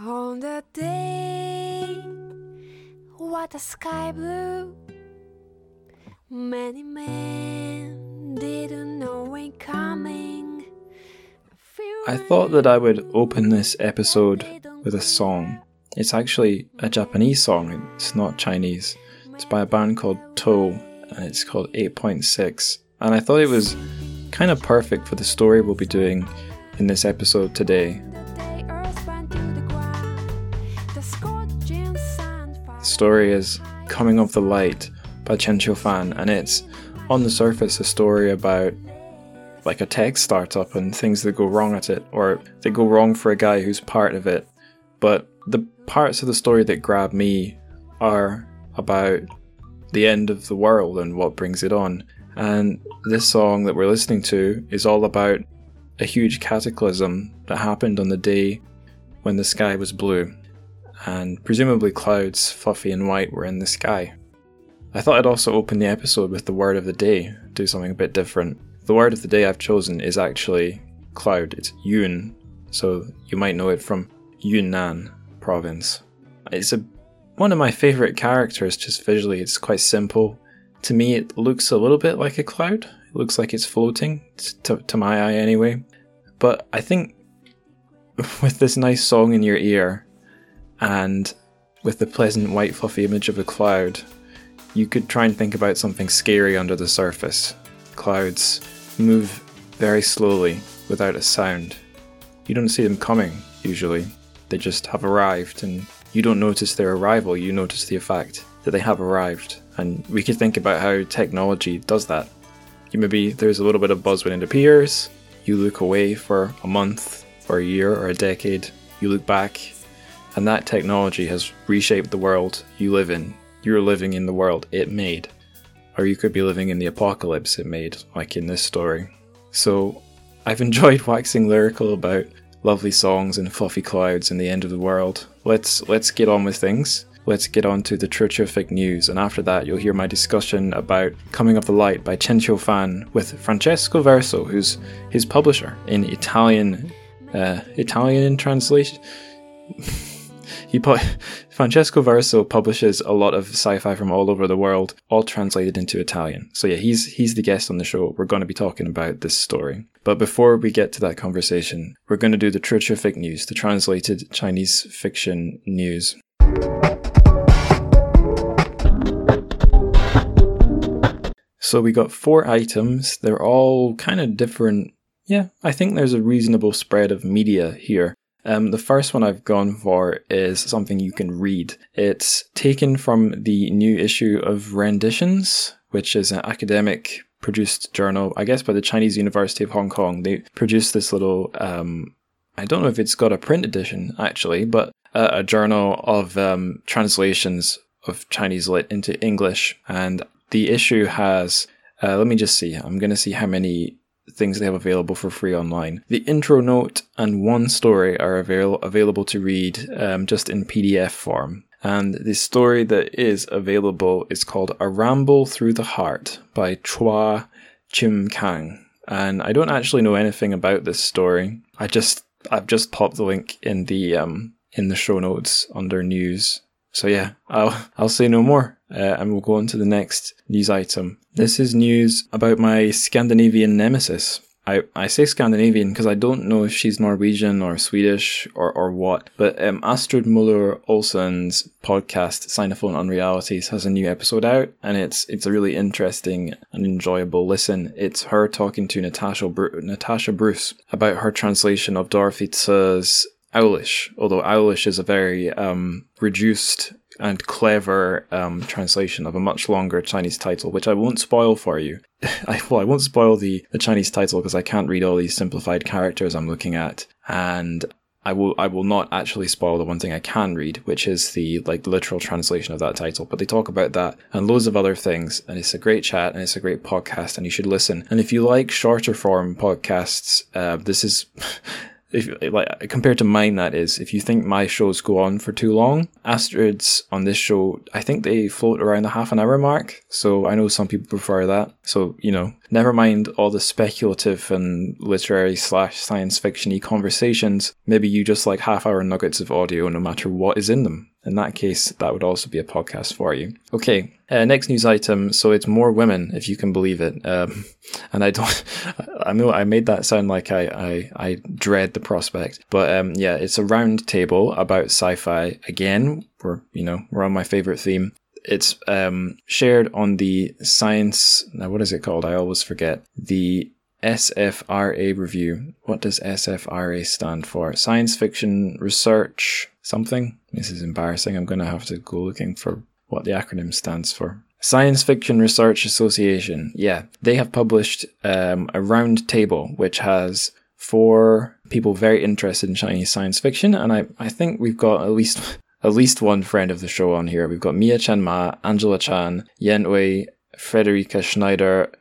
On the day what a sky blue Many men didn't know when coming I thought that I would open this episode with a song. It's actually a Japanese song, it's not Chinese. It's by a band called Toe, and it's called 8.6. And I thought it was kind of perfect for the story we'll be doing in this episode today. Story is Coming of the Light by Chen Fan, and it's on the surface a story about like a tech startup and things that go wrong at it, or they go wrong for a guy who's part of it. But the parts of the story that grab me are about the end of the world and what brings it on. And this song that we're listening to is all about a huge cataclysm that happened on the day when the sky was blue, and presumably clouds, fluffy and white, were in the sky. I thought I'd also open the episode with the word of the day, do something a bit different. The word of the day I've chosen is actually cloud. It's Yun, so you might know it from Yunnan province. It's a one of my favorite characters just visually. It's quite simple. To me it looks a little bit like a cloud. It looks like it's floating to, to my eye anyway. But I think with this nice song in your ear and with the pleasant white fluffy image of a cloud, you could try and think about something scary under the surface. Clouds move very slowly without a sound. You don't see them coming, usually. They just have arrived, and you don't notice their arrival, you notice the effect that they have arrived. And we could think about how technology does that. You maybe there's a little bit of buzz when it appears, you look away for a month, or a year, or a decade, you look back, and that technology has reshaped the world you live in. You're living in the world it made or you could be living in the apocalypse it made, like in this story. So, I've enjoyed waxing lyrical about lovely songs and fluffy clouds and the end of the world. Let's let's get on with things. Let's get on to the Terrific news, and after that, you'll hear my discussion about Coming of the Light by Chen Qiufan with Francesco Verso, who's his publisher in Italian, uh, Italian in translation. He pu- Francesco Verso publishes a lot of sci-fi from all over the world, all translated into Italian. So yeah, he's he's the guest on the show. We're going to be talking about this story. But before we get to that conversation, we're going to do the Terrific news, the translated Chinese fiction news. So we got four items. They're all kind of different. Yeah, I think there's a reasonable spread of media here. Um, the first one I've gone for is something you can read. It's taken from the new issue of Renditions, which is an academic produced journal, I guess by the Chinese University of Hong Kong. They produced this little, um, I don't know if it's got a print edition actually, but uh, a journal of um, translations of Chinese lit into English. And the issue has, uh, let me just see, I'm going to see how many things they have available for free online. The intro note and one story are avail- available to read um, just in PDF form. And the story that is available is called A Ramble Through the Heart by Chua Chim Kang. And I don't actually know anything about this story. I just I've just popped the link in the um in the show notes under news. So yeah, I'll I'll say no more uh, and we'll go on to the next news item. This is news about my Scandinavian nemesis. I, I say Scandinavian because I don't know if she's Norwegian or Swedish or, or what, but um, Astrid Muller Olsen's podcast Sinophone Unrealities has a new episode out, and it's it's a really interesting and enjoyable listen. It's her talking to Natascha Natascha Bruce about her translation of Dorothy Tse's Owlish, although Owlish is a very um, reduced and clever um, translation of a much longer Chinese title, which I won't spoil for you. I, well, I won't spoil the, the Chinese title because I can't read all these simplified characters I'm looking at, and I will I will not actually spoil the one thing I can read, which is the like literal translation of that title. But they talk about that and loads of other things, and it's a great chat and it's a great podcast, and you should listen. And if you like shorter form podcasts, uh, this is if like compared to mine, that is, if you think my shows go on for too long, Astrid's on this show, I think they float around the half an hour mark. So I know some people prefer that. So you know, never mind all the speculative and literary slash science fictiony conversations. Maybe you just like half hour nuggets of audio, no matter what is in them. In that case, that would also be a podcast for you. Okay, uh, next news item. So it's more women, if you can believe it. Um, and I don't, I know I made that sound like I, I, I dread the prospect, but um, yeah, it's a round table about sci-fi. Again, we're you know we're on my favorite theme. It's um, shared on the science. Now, what is it called? I always forget. The SFRA review. What does SFRA stand for? Science fiction research something. This is embarrassing. I'm going to have to go looking for what the acronym stands for. Science Fiction Research Association. Yeah, they have published um, a round table which has four people very interested in Chinese science fiction, and I, I think we've got at least at least one friend of the show on here. We've got Mia Chen Ma, Angela Chan, Yen Ooi, Frederike Schneider,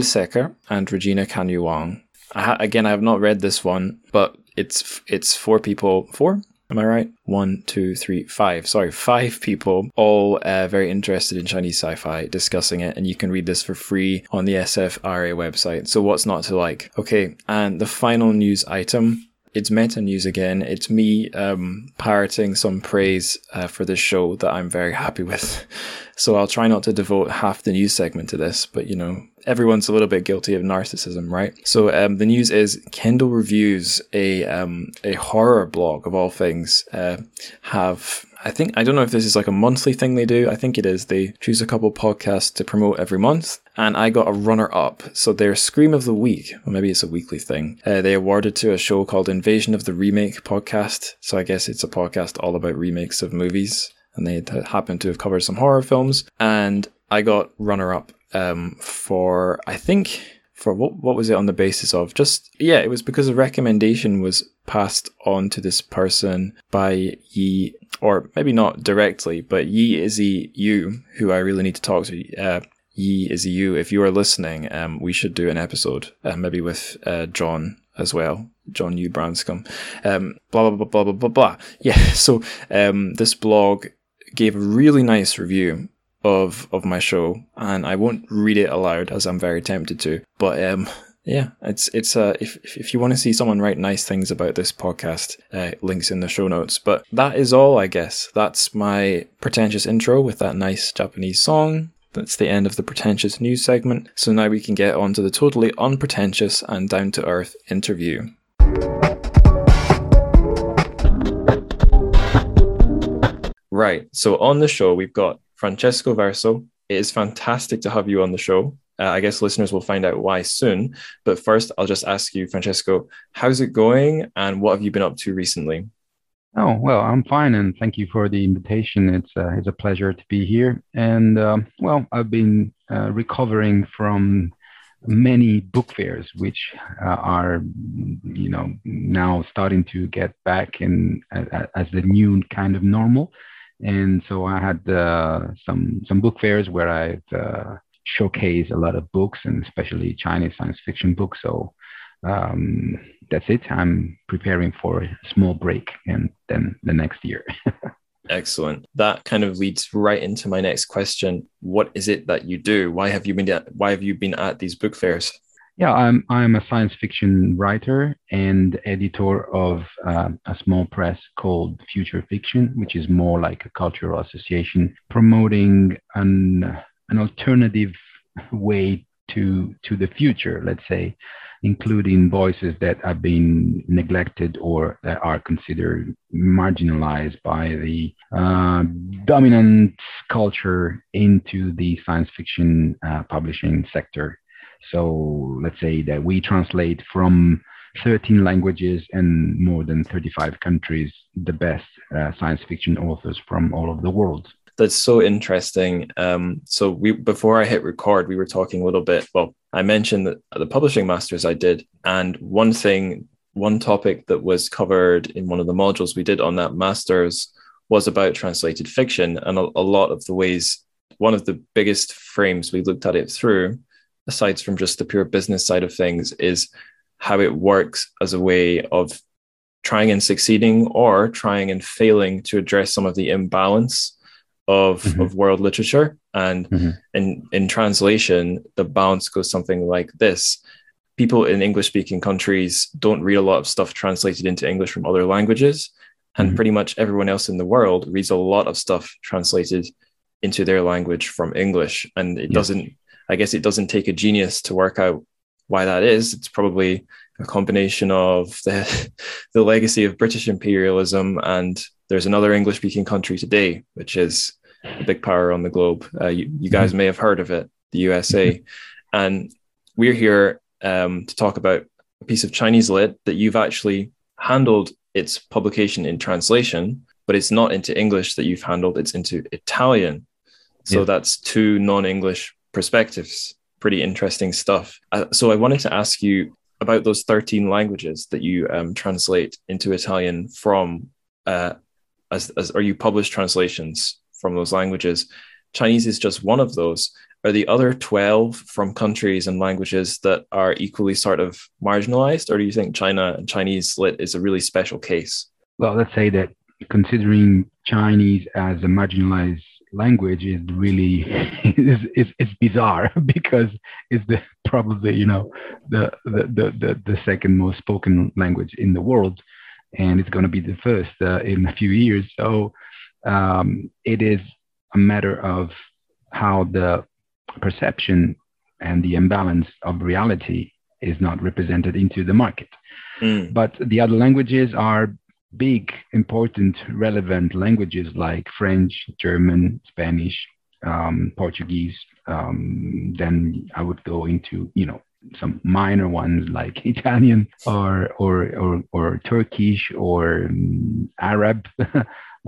Secker, and Regina Kanyu Wang. I ha- again, I have not read this one, but it's it's four people, four Am I right? One, two, three, five. Sorry, five people, all uh, very interested in Chinese sci fi, discussing it. And you can read this for free on the SFRA website. So, what's not to like? Okay, and the final news item it's meta news again. It's me um, parroting some praise uh, for this show that I'm very happy with. So I'll try not to devote half the news segment to this, but you know, everyone's a little bit guilty of narcissism, right? So um, the news is Kendall Reviews, a um, a horror blog of all things, uh, have I think I don't know if this is like a monthly thing they do. I think it is. They choose a couple podcasts to promote every month, and I got a runner up. So their Scream of the Week, or maybe it's a weekly thing. Uh, they awarded to a show called Invasion of the Remake podcast. So I guess it's a podcast all about remakes of movies, and they happened to have covered some horror films. And I got runner up um, for I think for what what was it on the basis of? Just yeah, it was because a recommendation was passed on to this person by Yi, or maybe not directly, but Yi Izzy Yu, who I really need to talk to. Uh, Yi Izzy Yu, if you are listening, um, we should do an episode, uh, maybe with uh, John as well. John Yu Branscum. Um, blah, blah, blah, blah, blah, blah, blah. Yeah, so um, this blog gave a really nice review of of my show, and I won't read it aloud as I'm very tempted to. But um, yeah, it's it's uh, if if you want to see someone write nice things about this podcast, uh, links in the show notes. But that is all, I guess. That's my pretentious intro with that nice Japanese song. That's the end of the pretentious news segment. So now we can get on to the totally unpretentious and down to earth interview. Right. So on the show, we've got Francesco Verso. It is fantastic to have you on the show. Uh, I guess listeners will find out why soon. But first, I'll just ask you, Francesco, how's it going and what have you been up to recently? Oh, well, I'm fine. And thank you for the invitation. It's, uh, it's a pleasure to be here. And, uh, well, I've been uh, recovering from many book fairs, which uh, are, you know, now starting to get back in as the new kind of normal and so I had uh, some some book fairs where I've showcased a lot of books and especially Chinese science fiction books. So um, that's it. I'm preparing for a small break and then the next year. Excellent. That kind of leads right into my next question. What is it that you do? Why have you been at, why have you been at these book fairs? Yeah, I'm I'm a science fiction writer and editor of uh, a small press called Future Fiction, which is more like a cultural association promoting an an alternative way to to the future, let's say, including voices that have been neglected or that are considered marginalized by the uh, dominant culture into the science fiction uh, publishing sector so let's say that we translate from 13 languages and more than 35 countries the best uh, science fiction authors from all over the world. That's so interesting. Um, so we before I hit record, we were talking a little bit. Well, I mentioned that the publishing masters I did, and one thing, one topic that was covered in one of the modules we did on that masters was about translated fiction, and a, a lot of the ways. One of the biggest frames we looked at it through aside from just the pure business side of things, is how it works as a way of trying and succeeding or trying and failing to address some of the imbalance of, Mhm. of world literature. And Mhm. in, in translation, the balance goes something like this. People in English speaking countries don't read a lot of stuff translated into English from other languages. And Mhm. pretty much everyone else in the world reads a lot of stuff translated into their language from English. And it Yes. doesn't, I guess it doesn't take a genius to work out why that is. It's probably a combination of the, the legacy of British imperialism and there's another English speaking country today, which is big power on the globe. Uh, you, you guys may have heard of it, the USA. And we're here um, to talk about a piece of Chinese lit that you've actually handled its publication in translation, but it's not into English that you've handled, it's into Italian. So Yeah. that's two non English perspectives. Pretty interesting stuff. Uh, so I wanted to ask you about those 13 languages that you um, translate into Italian from, uh, as, as, or you publish translations from those languages. Chinese is just one of those. Are the other 12 from countries and languages that are equally sort of marginalized, or do you think China and Chinese lit is a really special case? Well, let's say that considering Chinese as a marginalized language is really is, is, is bizarre because it's the probably you know the the, the, the, second most spoken language in the world and it's going to be the first uh, in a few years so um, it is a matter of how the perception and the imbalance of reality is not represented into the market Mm, but the other languages are big, important, relevant languages like French, German, Spanish, um, Portuguese. Um, then I would go into, you know, some minor ones like Italian or or or, or Turkish or um, Arab.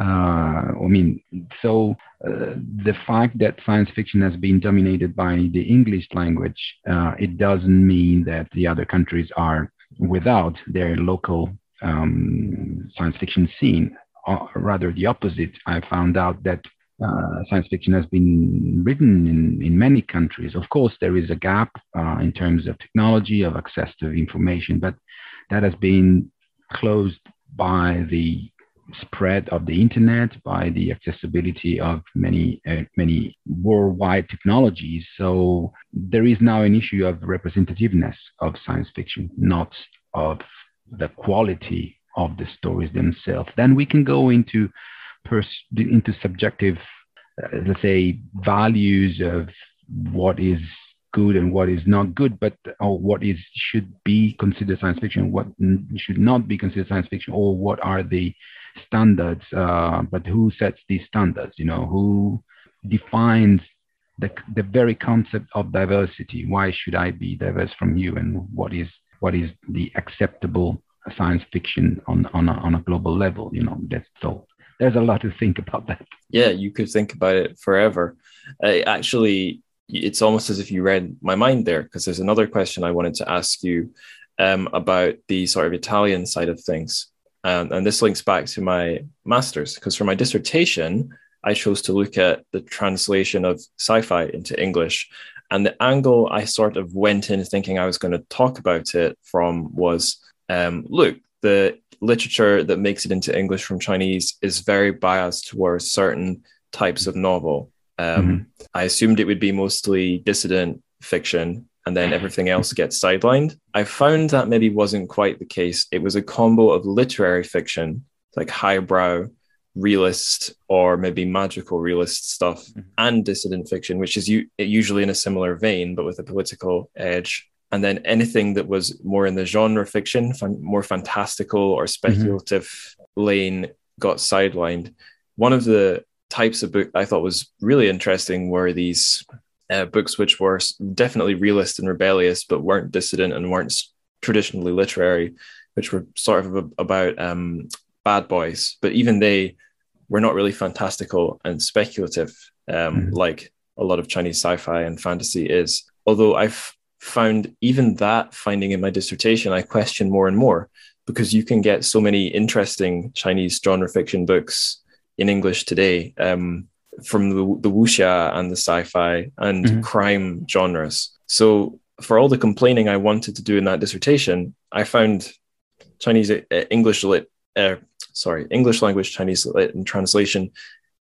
uh, I mean, so uh, the fact that science fiction has been dominated by the English language, uh, it doesn't mean that the other countries are without their local um, science fiction scene. Rather, the opposite. I found out that uh, science fiction has been written in, in many countries. Of course, there is a gap uh, in terms of technology, of access to information, but that has been closed by the spread of the internet, by the accessibility of many, uh, many worldwide technologies. So there is now an issue of representativeness of science fiction, not of the quality of the stories themselves. Then we can go into pers- into subjective, uh, let's say, values of what is good and what is not good, but or what is should be considered science fiction, what should not be considered science fiction, or what are the standards. Uh, but who sets these standards? You know, who defines the the very concept of diversity? Why should I be diverse from you? And what is what is the acceptable science fiction on on a, on a global level? You know, that's so. There's a lot to think about that. yeah, you could think about it forever. Actually, it's almost as if you read my mind there, because there's another question I wanted to ask you um, about the sort of Italian side of things. Um, and this links back to my master's, because for my dissertation, I chose to look at the translation of sci fi into English. And the angle I sort of went in thinking I was going to talk about it from was um, look, the literature that makes it into English from Chinese is very biased towards certain types of novel. Um, I assumed it would be mostly dissident fiction, and then everything else gets sidelined. I found that maybe wasn't quite the case. It was a combo of literary fiction, like highbrow realist or maybe magical realist stuff, Mhm. and dissident fiction, which is u- usually in a similar vein, but with a political edge. And then anything that was more in the genre fiction, fan- more fantastical or speculative lane got sidelined. One of the types of book I thought was really interesting were these uh, books which were definitely realist and rebellious, but weren't dissident and weren't traditionally literary, which were sort of about um, bad boys. But even they were not really fantastical and speculative, um, Mhm. like a lot of Chinese sci-fi and fantasy is. Although I've found even that finding in my dissertation, I question more and more because you can get so many interesting Chinese genre fiction books in English today um, from the, the wuxia and the sci-fi and Mhm. crime genres. So for all the complaining I wanted to do in that dissertation, I found Chinese uh, English lit, uh, sorry, English language Chinese lit and translation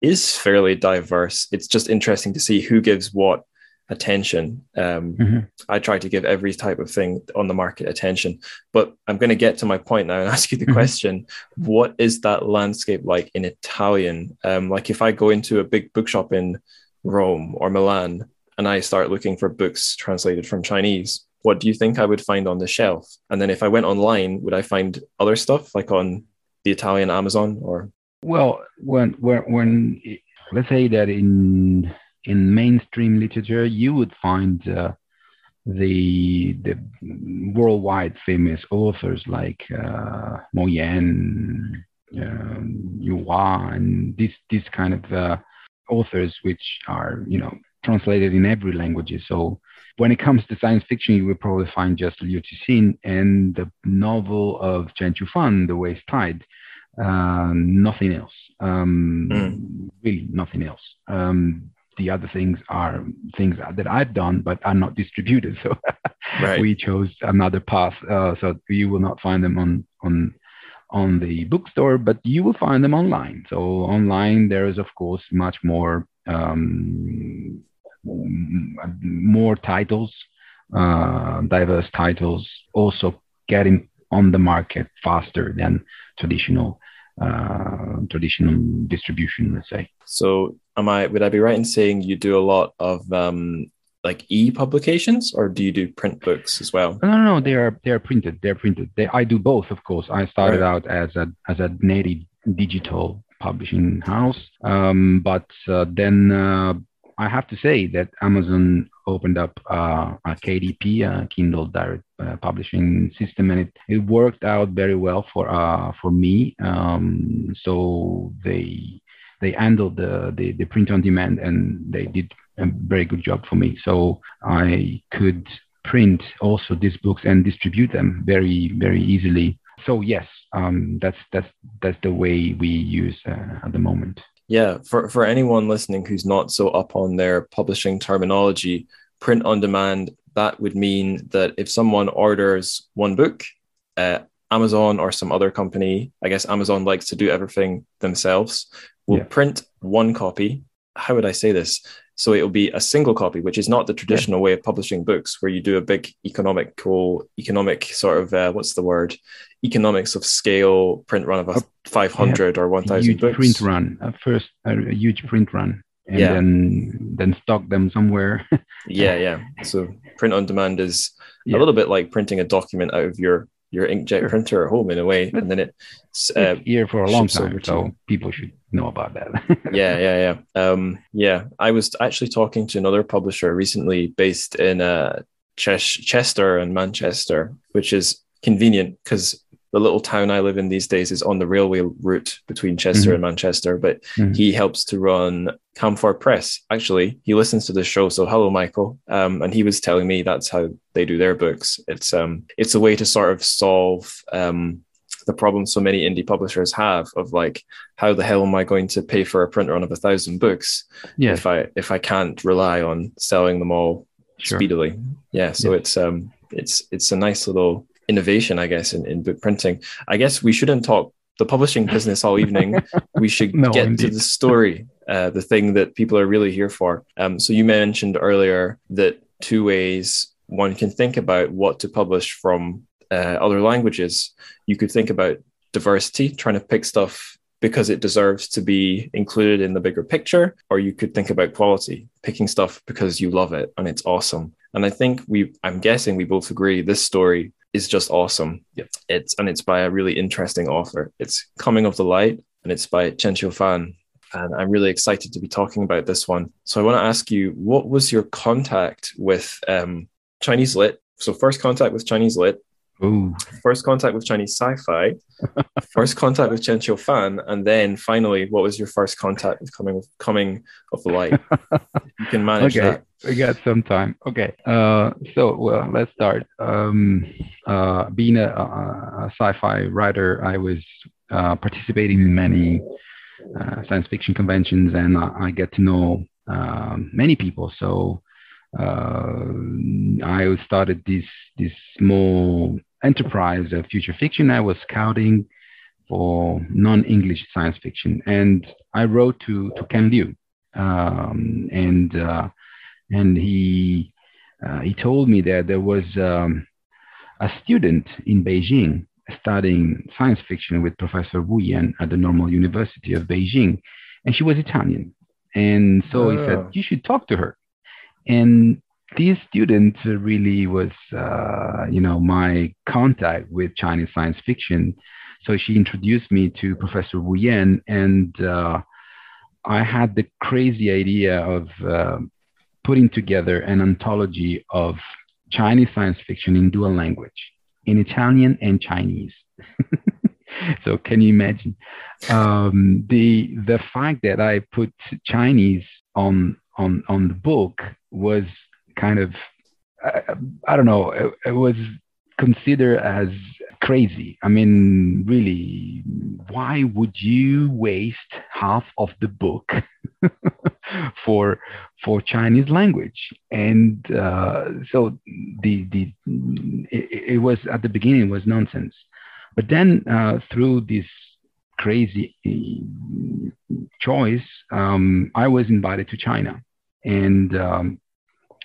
is fairly diverse. It's just interesting to see who gives what attention. Um, Mm-hmm. I try to give every type of thing on the market attention, but I'm going to get to my point now and ask you the Mhm. question: What is that landscape like in Italian? Um, like if I go into a big bookshop in Rome or Milan and I start looking for books translated from Chinese, what do you think I would find on the shelf? And then if I went online, would I find other stuff like on the Italian Amazon or? Well, when when when let's say that in in mainstream literature, you would find uh, the the worldwide famous authors like uh, Mo Yan, um, Yu Hua, and this this kind of uh, authors which are you know translated in every language. So when it comes to science fiction, you will probably find just Liu Cixin and the novel of Chen Fan, The Waste Tide. Uh, nothing else. Um, Really, nothing else. Um, the other things are things that I've done, but are not distributed. So Right. we chose another path. Uh, so you will not find them on on on the bookstore, but you will find them online. So online, there is of course much more um, more titles, uh, diverse titles, also getting on the market faster than traditional uh, traditional distribution. Let's say. So am I would I be right in saying you do a lot of um like e-publications or do you do print books as well? No, no, no. They are they are printed. They're printed. They, I do both, of course. I started Right. out as a as a native digital publishing house, um, but uh, then uh, I have to say that Amazon opened up uh, a KDP, a Kindle Direct uh, Publishing system, and it, it worked out very well for uh, for me. Um, so they they handled the, the the print on demand, and they did a very good job for me. So I could print also these books and distribute them very very easily. So yes, um, that's that's that's the way we use uh, at the moment. Yeah, for for anyone listening who's not so up on their publishing terminology, print on demand that would mean that if someone orders one book, uh, Amazon or some other company, I guess Amazon likes to do everything themselves, will Yeah. print one copy. How would I say this? So it will be a single copy, which is not the traditional way of publishing books, where you do a big economical, economic sort of uh, what's the word, economics of scale print run of a five hundred or one thousand books. print run, a first a huge print run, and Yeah. then then stock them somewhere. Yeah, yeah. So print on demand is Yeah. a little bit like printing a document out of your your inkjet printer at home in a way, But- and then it. Uh, here for a long time, so you. people should know about that. yeah, yeah, yeah. Um, yeah, I was actually talking to another publisher recently, based in uh, Ches- Chester and Manchester, which is convenient because the little town I live in these days is on the railway route between Chester Mhm. and Manchester. But Mhm. he helps to run Camphor Press. Actually, he listens to the show, so hello, Michael. Um, and he was telling me that's how they do their books. It's um, it's a way to sort of solve um, the problem so many indie publishers have of like, how the hell am I going to pay for a print run of a thousand books yes, if I if I can't rely on selling them all sure. speedily. Yeah, so Yeah. it's um it's it's a nice little innovation, I guess, in, in book printing. I guess we shouldn't talk the publishing business all evening. we should No, get to the story, uh, the thing that people are really here for. Um, so you mentioned earlier that two ways one can think about what to publish from uh, other languages. You could think about diversity, trying to pick stuff because it deserves to be included in the bigger picture, or you could think about quality, picking stuff because you love it and it's awesome. And I think we, I'm guessing we both agree this story is just awesome. Yep. It's and it's by a really interesting author. It's Coming of the Light and it's by Chen Qiu Fan. And I'm really excited to be talking about this one. So I want to ask you, what was your contact with um, Chinese lit? So first contact with Chinese lit, Ooh, first contact with Chinese sci-fi, first contact with Chen Qiu Fan, and then finally, what was your first contact with coming coming of the light? you can manage okay, that. we got some time. Okay, uh, so well, let's start. Um, uh, being a, a, a sci-fi writer, I was uh, participating in many uh, science fiction conventions, and I, I get to know um, many people. So I started this this small enterprise of future fiction, I was scouting for non-English science fiction, and I wrote to to Ken Liu, um, and uh, and he uh, he told me that there was um, a student in Beijing studying science fiction with Professor Wu Yan at the Normal University of Beijing, and she was Italian. And so oh. he said, oh. You should talk to her. And this student really was, uh, you know, my contact with Chinese science fiction. So she introduced me to Professor Wu Yan, and uh, I had the crazy idea of uh, putting together an anthology of Chinese science fiction in dual language, in Italian and Chinese. so can you imagine um, the the fact that I put Chinese on on on the book was kind of I, I don't know it, it was considered as crazy. I mean, really, why would you waste half of the book for for Chinese language? And uh, so the the it, it, was at the beginning was nonsense, but then uh, through this crazy uh, choice, um, I was invited to China, and um,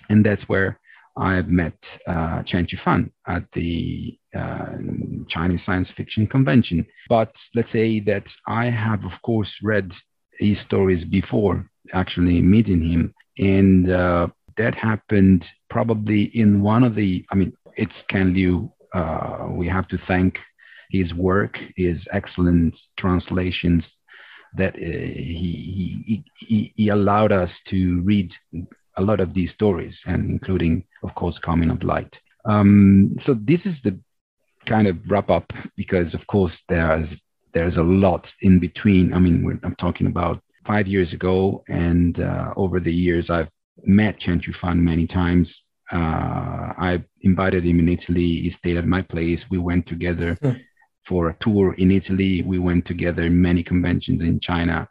and that's where I've met uh, Chen Fan at the uh, Chinese Science Fiction Convention. But let's say that I have, of course, read his stories before actually meeting him, and uh, that happened probably in one of the. I mean, it's Ken Liu. Uh, we have to thank his work, his excellent translations that uh, he, he, he allowed us to read a lot of these stories, and including, of course, Coming of Light. Um, so this is the kind of wrap up because, of course, there's there's a lot in between. I mean, I'm talking about five years ago, and uh, over the years, I've met Chen Qiufan many times. Uh, I invited him in Italy. He stayed at my place. We went together. Hmm for a tour in Italy. We went together in many conventions in China.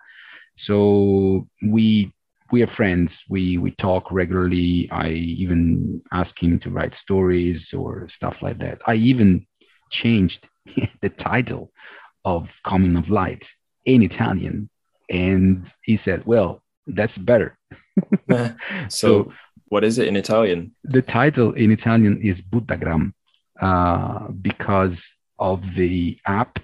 So we we are friends. We we talk regularly. I even ask him to write stories or stuff like that. I even changed the title of Coming of Light in Italian, and he said, "Well, that's better." so, so, what is it in Italian? The title in Italian is Buddhagram, uh, because of the app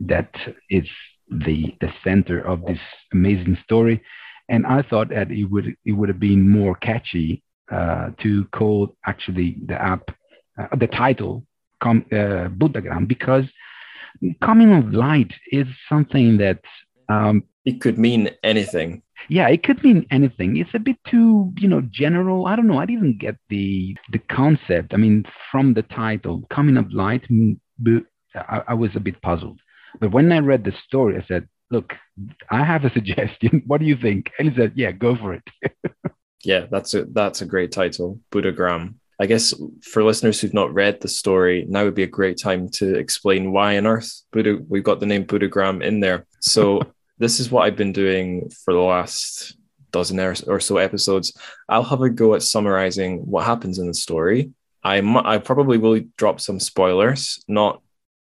that is the the center of this amazing story. And I thought that it would it would have been more catchy uh, to call actually the app uh, the title com, uh, Buddhagram because coming of light is something that um, it could mean anything. Yeah, it could mean anything. It's a bit too, you know, general. I don't know. I didn't get the the concept. I mean, from the title, coming of light, I, I was a bit puzzled. But when I read the story, I said, look, I have a suggestion. What do you think? And he said, yeah, go for it. yeah, that's a that's a great title, Buddhagram. I guess for listeners who've not read the story, now would be a great time to explain why on earth Buddha we've got the name Buddhagram in there. So this is what I've been doing for the last dozen or so episodes. I'll have a go at summarizing what happens in the story. I I probably will drop some spoilers, not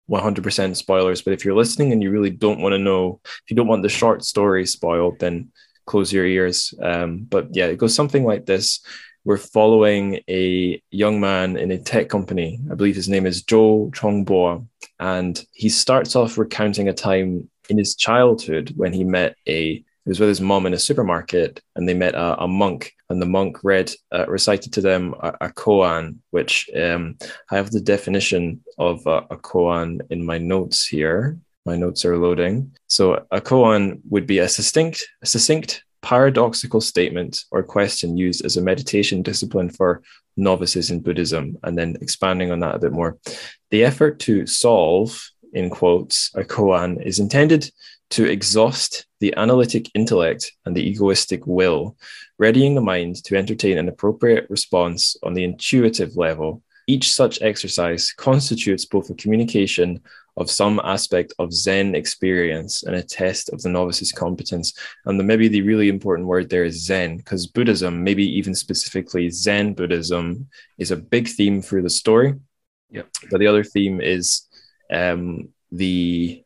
100% spoilers, but if you're listening and you really don't want to know, if you don't want the short story spoiled, then close your ears. Um, but yeah, it goes something like this. We're following a young man in a tech company. I believe his name is Zhou Chongbo. And he starts off recounting a time in his childhood when he met a he was with his mom in a supermarket and they met a, a monk and the monk read uh, recited to them a, a koan which um, i have the definition of a, a koan in my notes here. My notes are loading. So a koan would be a succinct a succinct paradoxical statement or question used as a meditation discipline for novices in buddhism and then expanding on that a bit more. The effort to solve in quotes a koan is intended to exhaust the analytic intellect and the egoistic will, readying the mind to entertain an appropriate response on the intuitive level. Each such exercise constitutes both a communication of some aspect of Zen experience and a test of the novice's competence. And the, maybe the really important word there is Zen, because Buddhism, maybe even specifically Zen Buddhism, is a big theme through the story. Yep. But the other theme is um, the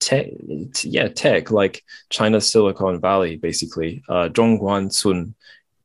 tech, yeah, tech like China's Silicon Valley, basically. Uh, Zhongguancun,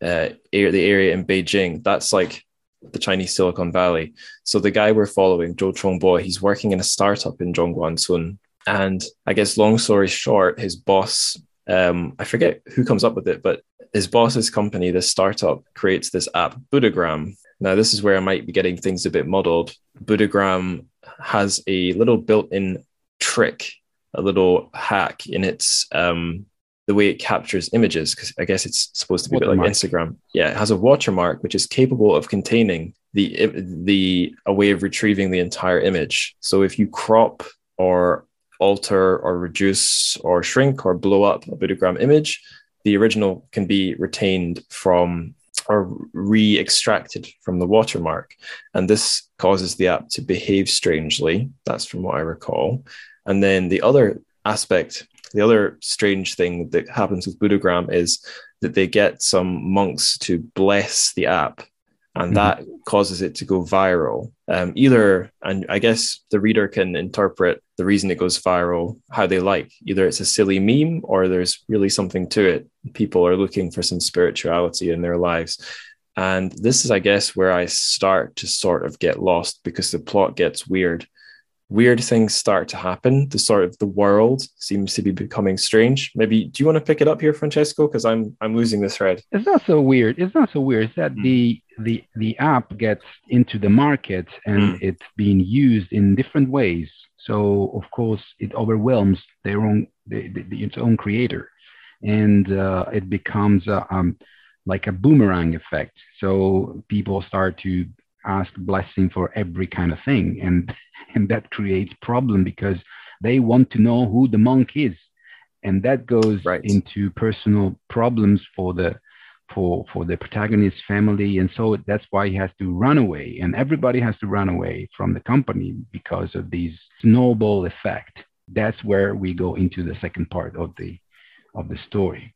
uh, the area in Beijing, that's like the Chinese Silicon Valley. So the guy we're following, Zhou Chongbo, he's working in a startup in Zhongguancun. And I guess long story short, his boss, um, I forget who comes up with it, but his boss's company, this startup, creates this app, Buddhagram. Now, this is where I might be getting things a bit muddled. Buddhagram has a little built-in trick, a little hack in its um, the way it captures images, because I guess it's supposed to be a bit like Instagram. Yeah, it has a watermark which is capable of containing the the a way of retrieving the entire image. So if you crop or alter or reduce or shrink or blow up a Buddhagram image, the original can be retained from or re-extracted from the watermark. And this causes the app to behave strangely. That's from what I recall. And then the other aspect, the other strange thing that happens with Buddhagram is that they get some monks to bless the app and Mhm. that causes it to go viral. Um, either, and I guess the reader can interpret the reason it goes viral how they like. Either it's a silly meme or there's really something to it. People are looking for some spirituality in their lives. And this is, I guess, where I start to sort of get lost because the plot gets weird. Weird things start to happen. The sort of the world seems to be becoming strange. Maybe do you want to pick it up here, Francesco? Because I'm I'm losing the thread. It's not so weird. It's not so weird. It's that Mm. the the the app gets into the market and Mm. it's being used in different ways. So of course it overwhelms their own the, the, the- its own creator, and uh, it becomes a, um, like a boomerang effect. So people start to ask blessing for every kind of thing, and and that creates problem because they want to know who the monk is, and that goes Right. into personal problems for the for for the protagonist's family. And so that's why he has to run away. And everybody has to run away from the company because of these snowball effect. That's where we go into the second part of the of the story.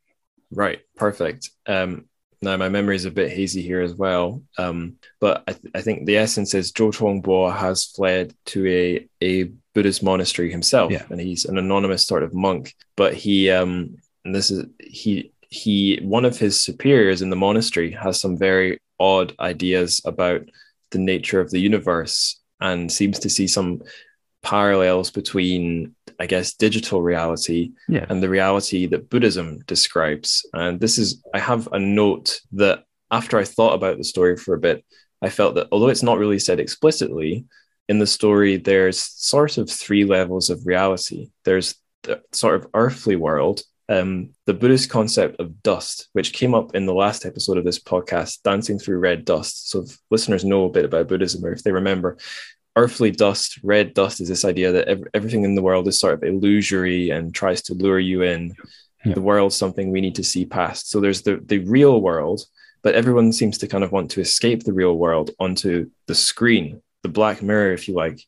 Right, perfect. Um, now my memory is a bit hazy here as well, um, but I, th- I think the essence is Zhou Chongbo has fled to a a Buddhist monastery himself, Yeah. and he's an anonymous sort of monk. But he, um, and this is he he one of his superiors in the monastery has some very odd ideas about the nature of the universe and seems to see some parallels between I guess digital reality yeah and the reality that Buddhism describes. And this is, I have a note that after I thought about the story for a bit, I felt that although it's not really said explicitly in the story, there's sort of three levels of reality. There's the sort of earthly world, um, the Buddhist concept of dust, which came up in the last episode of this podcast, Dancing Through Red Dust. So if listeners know a bit about Buddhism or if they remember, earthly dust, red dust is this idea that ev- everything in the world is sort of illusory and tries to lure you in. Yeah. The world's something we need to see past. So there's the, the real world, but everyone seems to kind of want to escape the real world onto the screen, the black mirror, if you like.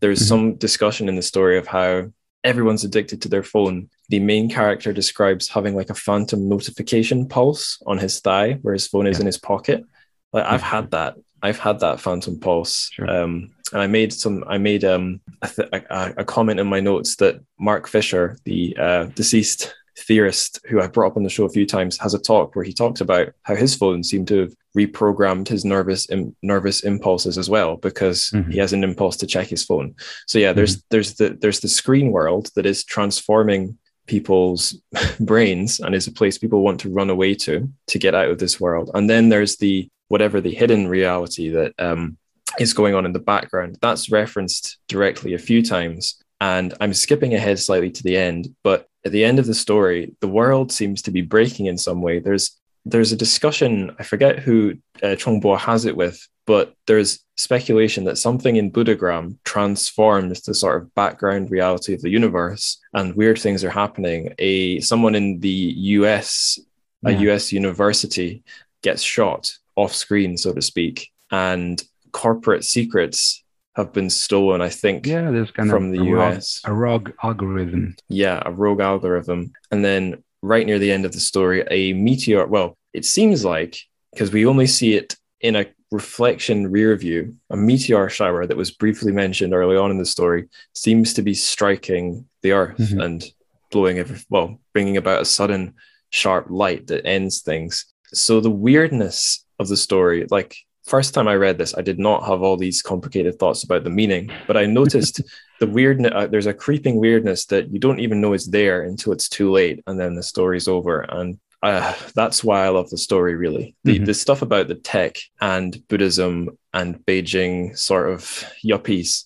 There's Mhm. some discussion in the story of how everyone's addicted to their phone. The main character describes having like a phantom notification pulse on his thigh where his phone is Yeah. in his pocket. Like I've had that. I've had that phantom pulse. Sure. Um, and I made some. I made um, a, th- a, a comment in my notes that Mark Fisher, the uh, deceased theorist who I've brought up on the show a few times, has a talk where he talks about how his phone seemed to have reprogrammed his nervous Im- nervous impulses as well because Mhm. he has an impulse to check his phone. So yeah, there's there's the there's the screen world that is transforming people's brains and is a place people want to run away to to get out of this world. And then there's the whatever the hidden reality that um, is going on in the background. That's referenced directly a few times. And I'm skipping ahead slightly to the end, but at the end of the story, the world seems to be breaking in some way. There's there's a discussion. I forget who uh, Chongbo has it with, but there's speculation that something in Buddhagram transforms the sort of background reality of the universe, and weird things are happening. A someone in the U.S. a US university gets shot off screen, so to speak, and corporate secrets have been stolen. I think yeah there's kind from of the a rogue, US. a rogue algorithm Yeah, a rogue algorithm. And then right near the end of the story, a meteor. Well, it seems like because we only see it in a reflection rear view, a meteor shower that was briefly mentioned early on in the story seems to be striking the earth Mhm. and blowing every, well, bringing about a sudden sharp light that ends things. So the weirdness of the story, like first time I read this, I did not have all these complicated thoughts about the meaning, but I noticed the weirdness. Uh, there's a creeping weirdness that you don't even know is there until it's too late, and then the story's over. And uh, that's why I love the story. Really, the Mhm. the stuff about the tech and Buddhism and Beijing sort of yuppies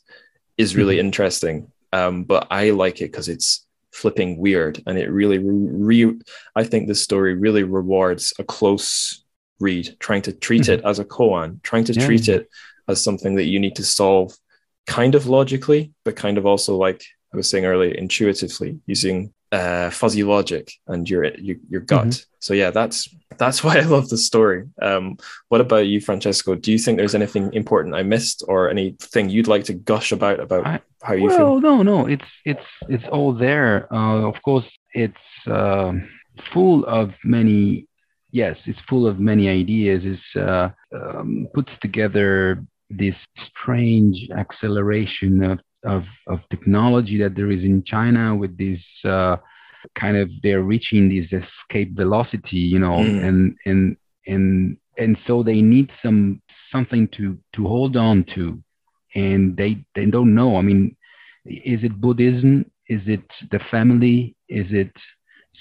is really interesting. Um, but I like it because it's flipping weird, and it really re. I think this story really rewards a close read, trying to treat it as a koan, trying to Yeah. treat it as something that you need to solve kind of logically, but kind of also like I was saying earlier, intuitively using uh, fuzzy logic and your your, your gut. So yeah, that's that's why I love the story. Um, what about you, Francesco? Do you think there's anything important I missed, or anything you'd like to gush about about I- how you well, feel? no, no, it's it's it's all there. Uh, of course, it's um full of many. Yes, it's full of many ideas. It uh, um, puts together this strange acceleration of, of of technology that there is in China with this uh, kind of they're reaching this escape velocity, you know, Mm. and and and and so they need some something to to hold on to and they they don't know. I mean, is it Buddhism? Is it the family? Is it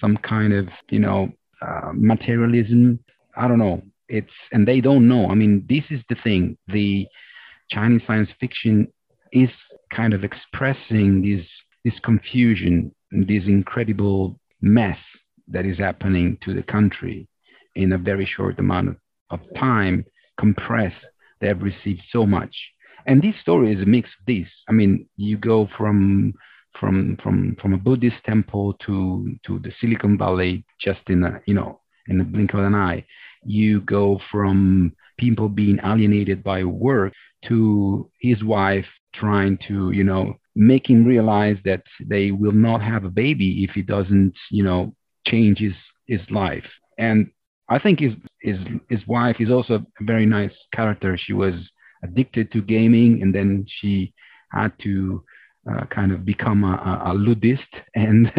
some kind of you know uh, materialism? I don't know. It's and they don't know. I mean, this is the thing. The Chinese science fiction is kind of expressing this this confusion, this incredible mess that is happening to the country in a very short amount of, of time, compressed. They have received so much and this story is a mix of this. I mean, you go from from from from a Buddhist temple to to the Silicon Valley just in a you know in the blink of an eye. You go from people being alienated by work to his wife trying to you know make him realize that they will not have a baby if he doesn't you know change his his life and i think his his his wife is also a very nice character she was addicted to gaming and then she had to uh, kind of become a, a, ludist and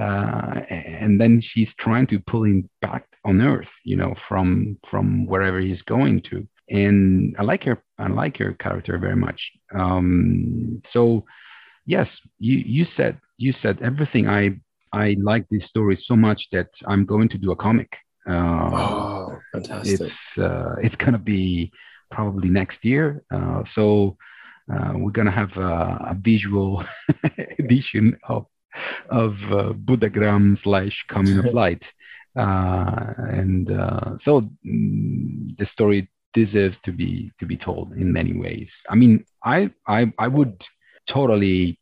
uh, and then she's trying to pull him back on earth you know from from wherever he's going to and i like her i like her character very much um, so yes you you said you said everything i i like this story so much that i'm going to do a comic uh, Oh, fantastic! it's uh, it's gonna be probably next year. Uh, so uh, we're gonna have a, a visual edition of of uh, Buddhagram slash Coming of Light, uh, and uh, so mm, the story deserves to be to be told in many ways. I mean, I I I would totally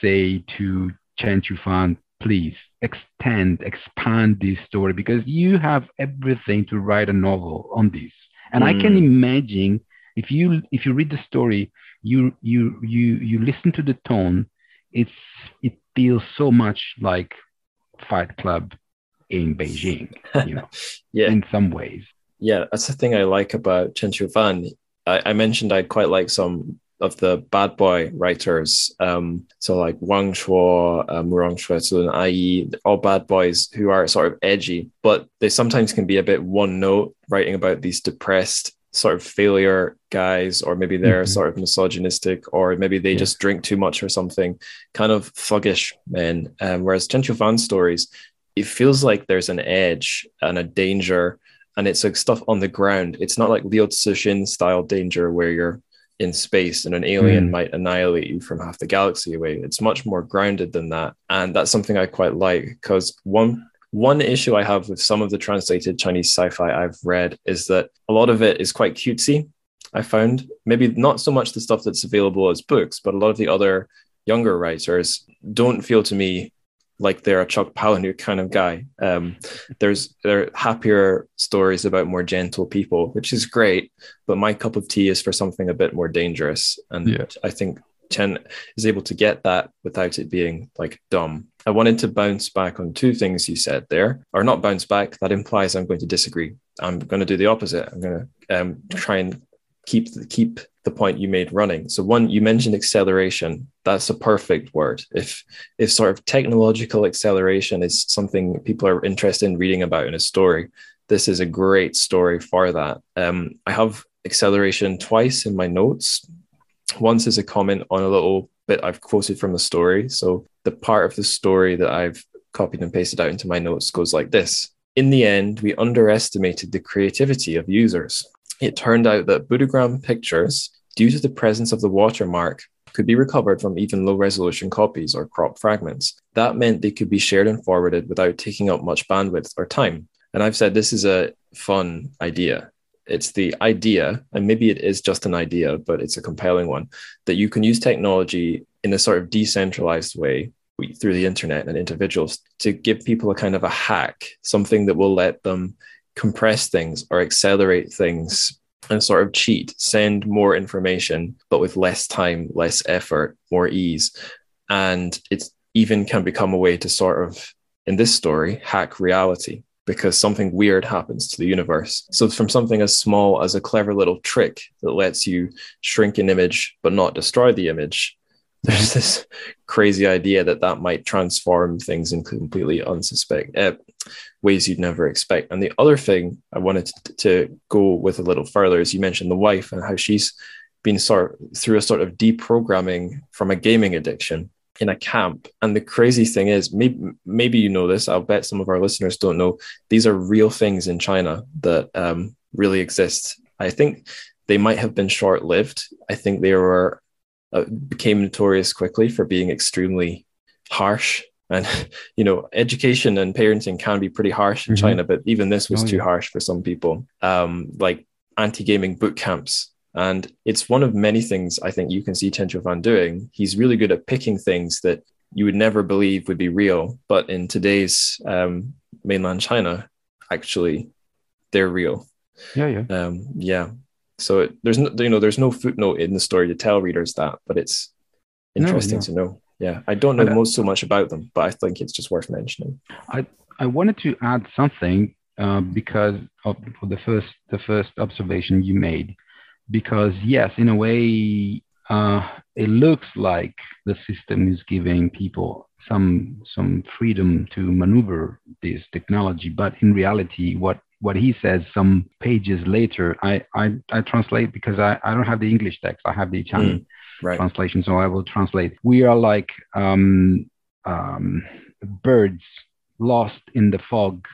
say to Chen Qiufan, please extend, expand this story because you have everything to write a novel on this. And I can Mm. imagine if you if you read the story, you you you you listen to the tone, it's it feels so much like Fight Club in Beijing, you know, yeah, in some ways. yeah, that's the thing I like about Chen Qiufan. I, I mentioned I quite like some of the bad boy writers. Um, so like Wang Shuo, Murong Rong Xuecun, and Ai, all bad boys who are sort of edgy, but they sometimes can be a bit one note, writing about these depressed sort of failure guys, or maybe they're Mhm. sort of misogynistic, or maybe they Yeah. just drink too much or something, kind of thuggish men. Um, whereas Chen Qiufan's stories, it feels like there's an edge and a danger and it's like stuff on the ground. It's not like Liu Cixin style danger where you're in space and an alien Mm. might annihilate you from half the galaxy away. It's much more grounded than that, and that's something I quite like because one one issue I have with some of the translated Chinese sci-fi I've read is that a lot of it is quite cutesy. I found maybe not so much the stuff that's available as books, but a lot of the other younger writers don't feel to me like they're a Chuck Palahniuk kind of guy. Um, there's there are happier stories about more gentle people, which is great. But my cup of tea is for something a bit more dangerous, and Yeah. I think Chen is able to get that without it being like dumb. I wanted to bounce back on two things you said there, or not bounce back. That implies I'm going to disagree. I'm going to do the opposite. I'm going to um, try and keep the, keep the point you made running. So one, you mentioned acceleration. That's a perfect word. If if sort of technological acceleration is something people are interested in reading about in a story, this is a great story for that. Um, I have acceleration twice in my notes. Once is a comment on a little bit I've quoted from the story. So the part of the story that I've copied and pasted out into my notes goes like this. In the end, we underestimated the creativity of users. It turned out that Buddhagram pictures, due to the presence of the watermark, could be recovered from even low resolution copies or crop fragments. That meant they could be shared and forwarded without taking up much bandwidth or time. And I've said this is a fun idea. It's the idea, and maybe it is just an idea, but it's a compelling one, that you can use technology in a sort of decentralized way through the internet and individuals to give people a kind of a hack, something that will let them compress things or accelerate things and sort of cheat, send more information, but with less time, less effort, more ease. And it even can become a way to sort of, in this story, hack reality because something weird happens to the universe. So, from something as small as a clever little trick that lets you shrink an image but not destroy the image, there's this crazy idea that that might transform things in completely unsuspect uh, ways you'd never expect. And the other thing I wanted to, to go with a little further is you mentioned the wife and how she's been sort through a sort of deprogramming from a gaming addiction in a camp. And the crazy thing is, maybe maybe you know this. I'll bet some of our listeners don't know. These are real things in China that um, really exist. I think they might have been short lived. I think they were uh, became notorious quickly for being extremely harsh. And you know, education and parenting can be pretty harsh in mm-hmm. China, but even this was oh, too yeah. harsh for some people. Um, like anti-gaming boot camps and it's one of many things I think you can see Chen Qiufan doing. He's really good at picking things that you would never believe would be real, but in today's um, mainland China, actually, they're real. Yeah, yeah, um, yeah. So it, there's no, you know, there's no footnote in the story to tell readers that, but it's interesting no, no. to know. Yeah, I don't know but, uh, most so much about them, but I think it's just worth mentioning. I I wanted to add something uh, because of the first the first observation you made because yes, in a way, uh, it looks like the system is giving people some some freedom to maneuver this technology, but in reality, what what he says some pages later, I I, I translate because I, I don't have the English text, I have the Chinese mm, right. translation, so I will translate. We are like um, um, birds lost in the fog,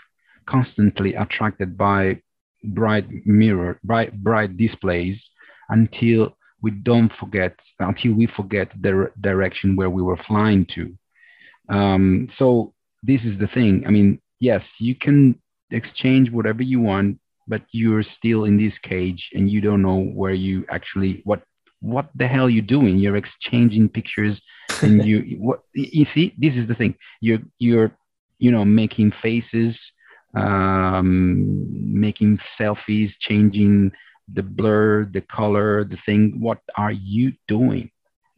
constantly attracted by bright mirror, bright, bright displays until we don't forget, until we forget the direction where we were flying to. Um, so this is the thing. I mean, yes, you can exchange whatever you want, but you're still in this cage and you don't know where you actually what what the hell you're doing you're exchanging pictures and you what you see this is the thing you're you're you know making faces um, making selfies, changing the blur, the color, the thing. What are you doing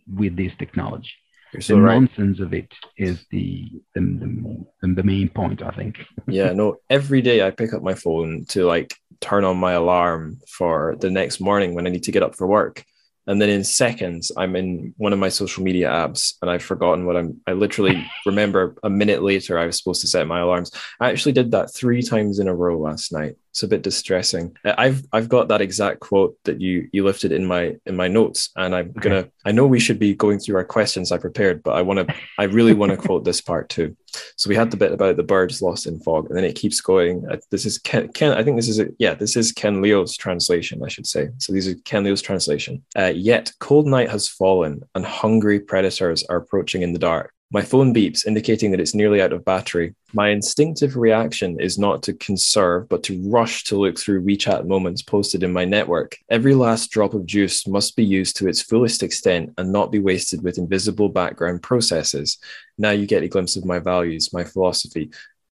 with this technology? So the right. nonsense of it is the the, the the main point, I think. yeah, no. Every day I pick up my phone to like turn on my alarm for the next morning when I need to get up for work, and then in seconds i'm in one of my social media apps and i've forgotten what i'm i literally remember a minute later i was supposed to set my alarms. I actually did that three times in a row last night it's a bit distressing i've i've got that exact quote that you you lifted in my in my notes and i'm okay. gonna i know we should be going through our questions i prepared but i want to i really want to quote this part too so we had the bit about the birds lost in fog, and then it keeps going. Uh, this is Ken. Ken I think this is a, yeah. This is Ken Liu's translation, I should say. So these are Ken Liu's translation. Uh, Yet cold night has fallen, and hungry predators are approaching in the dark. My phone beeps, indicating that it's nearly out of battery. My instinctive reaction is not to conserve, but to rush to look through WeChat moments posted in my network. Every last drop of juice must be used to its fullest extent and not be wasted with invisible background processes. Now you get a glimpse of my values, my philosophy.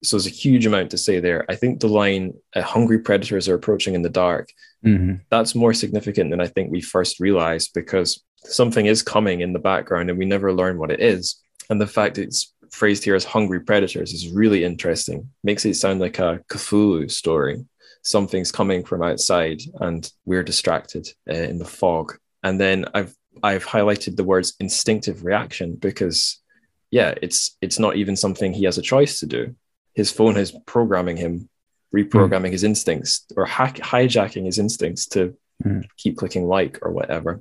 So there's a huge amount to say there. I think the line hungry predators are approaching in the dark, mm-hmm. that's more significant than I think we first realized because something is coming in the background and we never learn what it is and the fact it's phrased here as hungry predators is really interesting. Makes it sound like a Cthulhu story. something's coming from outside and we're distracted uh, in the fog. And then I've I've highlighted the words instinctive reaction because yeah, it's it's not even something he has a choice to do. His phone is programming him, reprogramming mm. his instincts or hack, hijacking his instincts to mm. keep clicking like or whatever.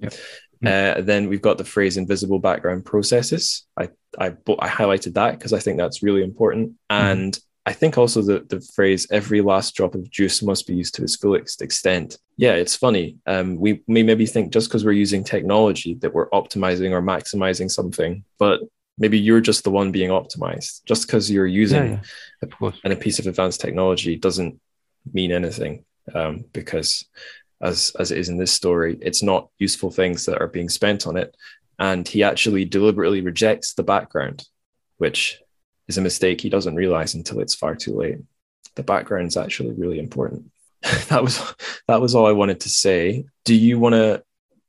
Uh, then we've got the phrase invisible background processes. I I, I highlighted that because I think that's really important. And mm. I think also the, the phrase every last drop of juice must be used to its fullest extent. Yeah, it's funny. Um, we may maybe think just because we're using technology that we're optimizing or maximizing something, but maybe you're just the one being optimized. Just because you're using yeah, yeah. A, a piece of advanced technology doesn't mean anything um, because as as it is in this story, it's not useful things that are being spent on it. And he actually deliberately rejects the background, which is a mistake he doesn't realize until it's far too late. The background is actually really important. that was that was all I wanted to say. Do you want to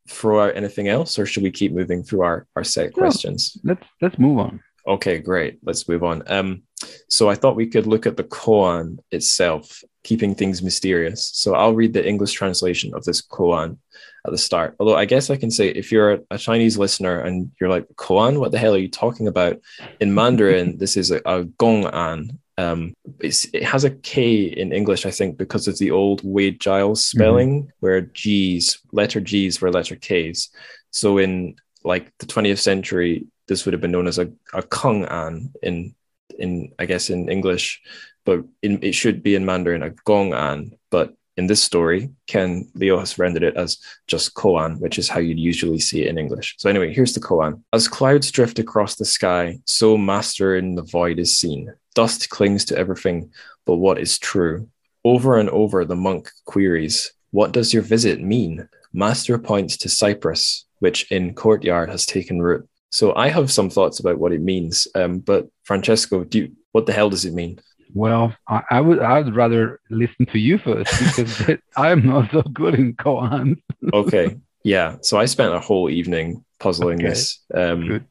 throw out anything else, or should we keep moving through our our set no, questions? Let's let's move on. Okay, great. Let's move on. Um, so I thought we could look at the koan itself, keeping things mysterious. So I'll read the English translation of this koan at the start. Although I guess I can say if you're a Chinese listener and you're like koan, what the hell are you talking about? In Mandarin, this is a, a gong'an. Um, it has a K in English, I think, because of the old Wade Giles spelling, mm-hmm. where G's, letter G's were letter K's. So in like the 20th century, this would have been known as a, a Kung An in in I guess in English, but in, it should be in Mandarin a Gong An. But in this story, Ken Liu has rendered it as just Koan, which is how you'd usually see it in English. So anyway, here's the Koan. As clouds drift across the sky, so master in the void is seen. Dust clings to everything but what is true. Over and over the monk queries, What does your visit mean? Master points to cypress, which in courtyard has taken root. So I have some thoughts about what it means. Um, but Francesco, do you, what the hell does it mean? Well, I, I, would I would rather listen to you first because I'm not so good in koan. okay, yeah. So I spent a whole evening puzzling okay. this. Um,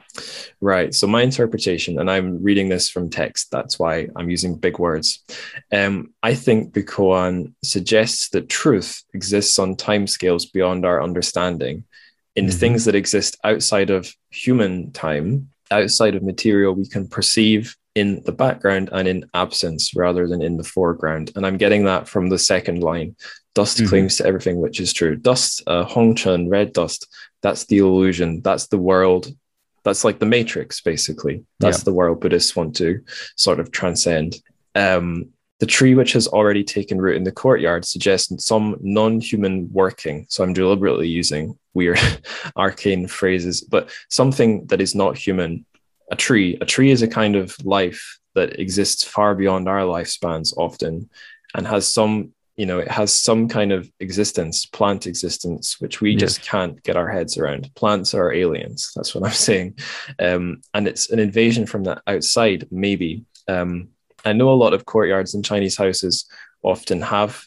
right. So my interpretation, and I'm reading this from text. That's why I'm using big words. Um, I think the koan suggests that truth exists on timescales beyond our understanding in mm-hmm. things that exist outside of human time, outside of material we can perceive in the background and in absence rather than in the foreground. And I'm getting that from the second line. Dust mm-hmm. clings to everything which is true. Dust, uh, Hongchen, red dust, that's the illusion. That's the world. That's like the matrix, basically. That's yeah. the world Buddhists want to sort of transcend. Um, the tree which has already taken root in the courtyard suggests some non human working. So I'm deliberately using weird arcane phrases, but something that is not human. A tree. A tree is a kind of life that exists far beyond our lifespans often and has some you know it has some kind of existence plant existence which we just can't get our heads around plants are aliens that's what i'm saying um, and it's an invasion from the outside maybe um, I know a lot of courtyards in Chinese houses often have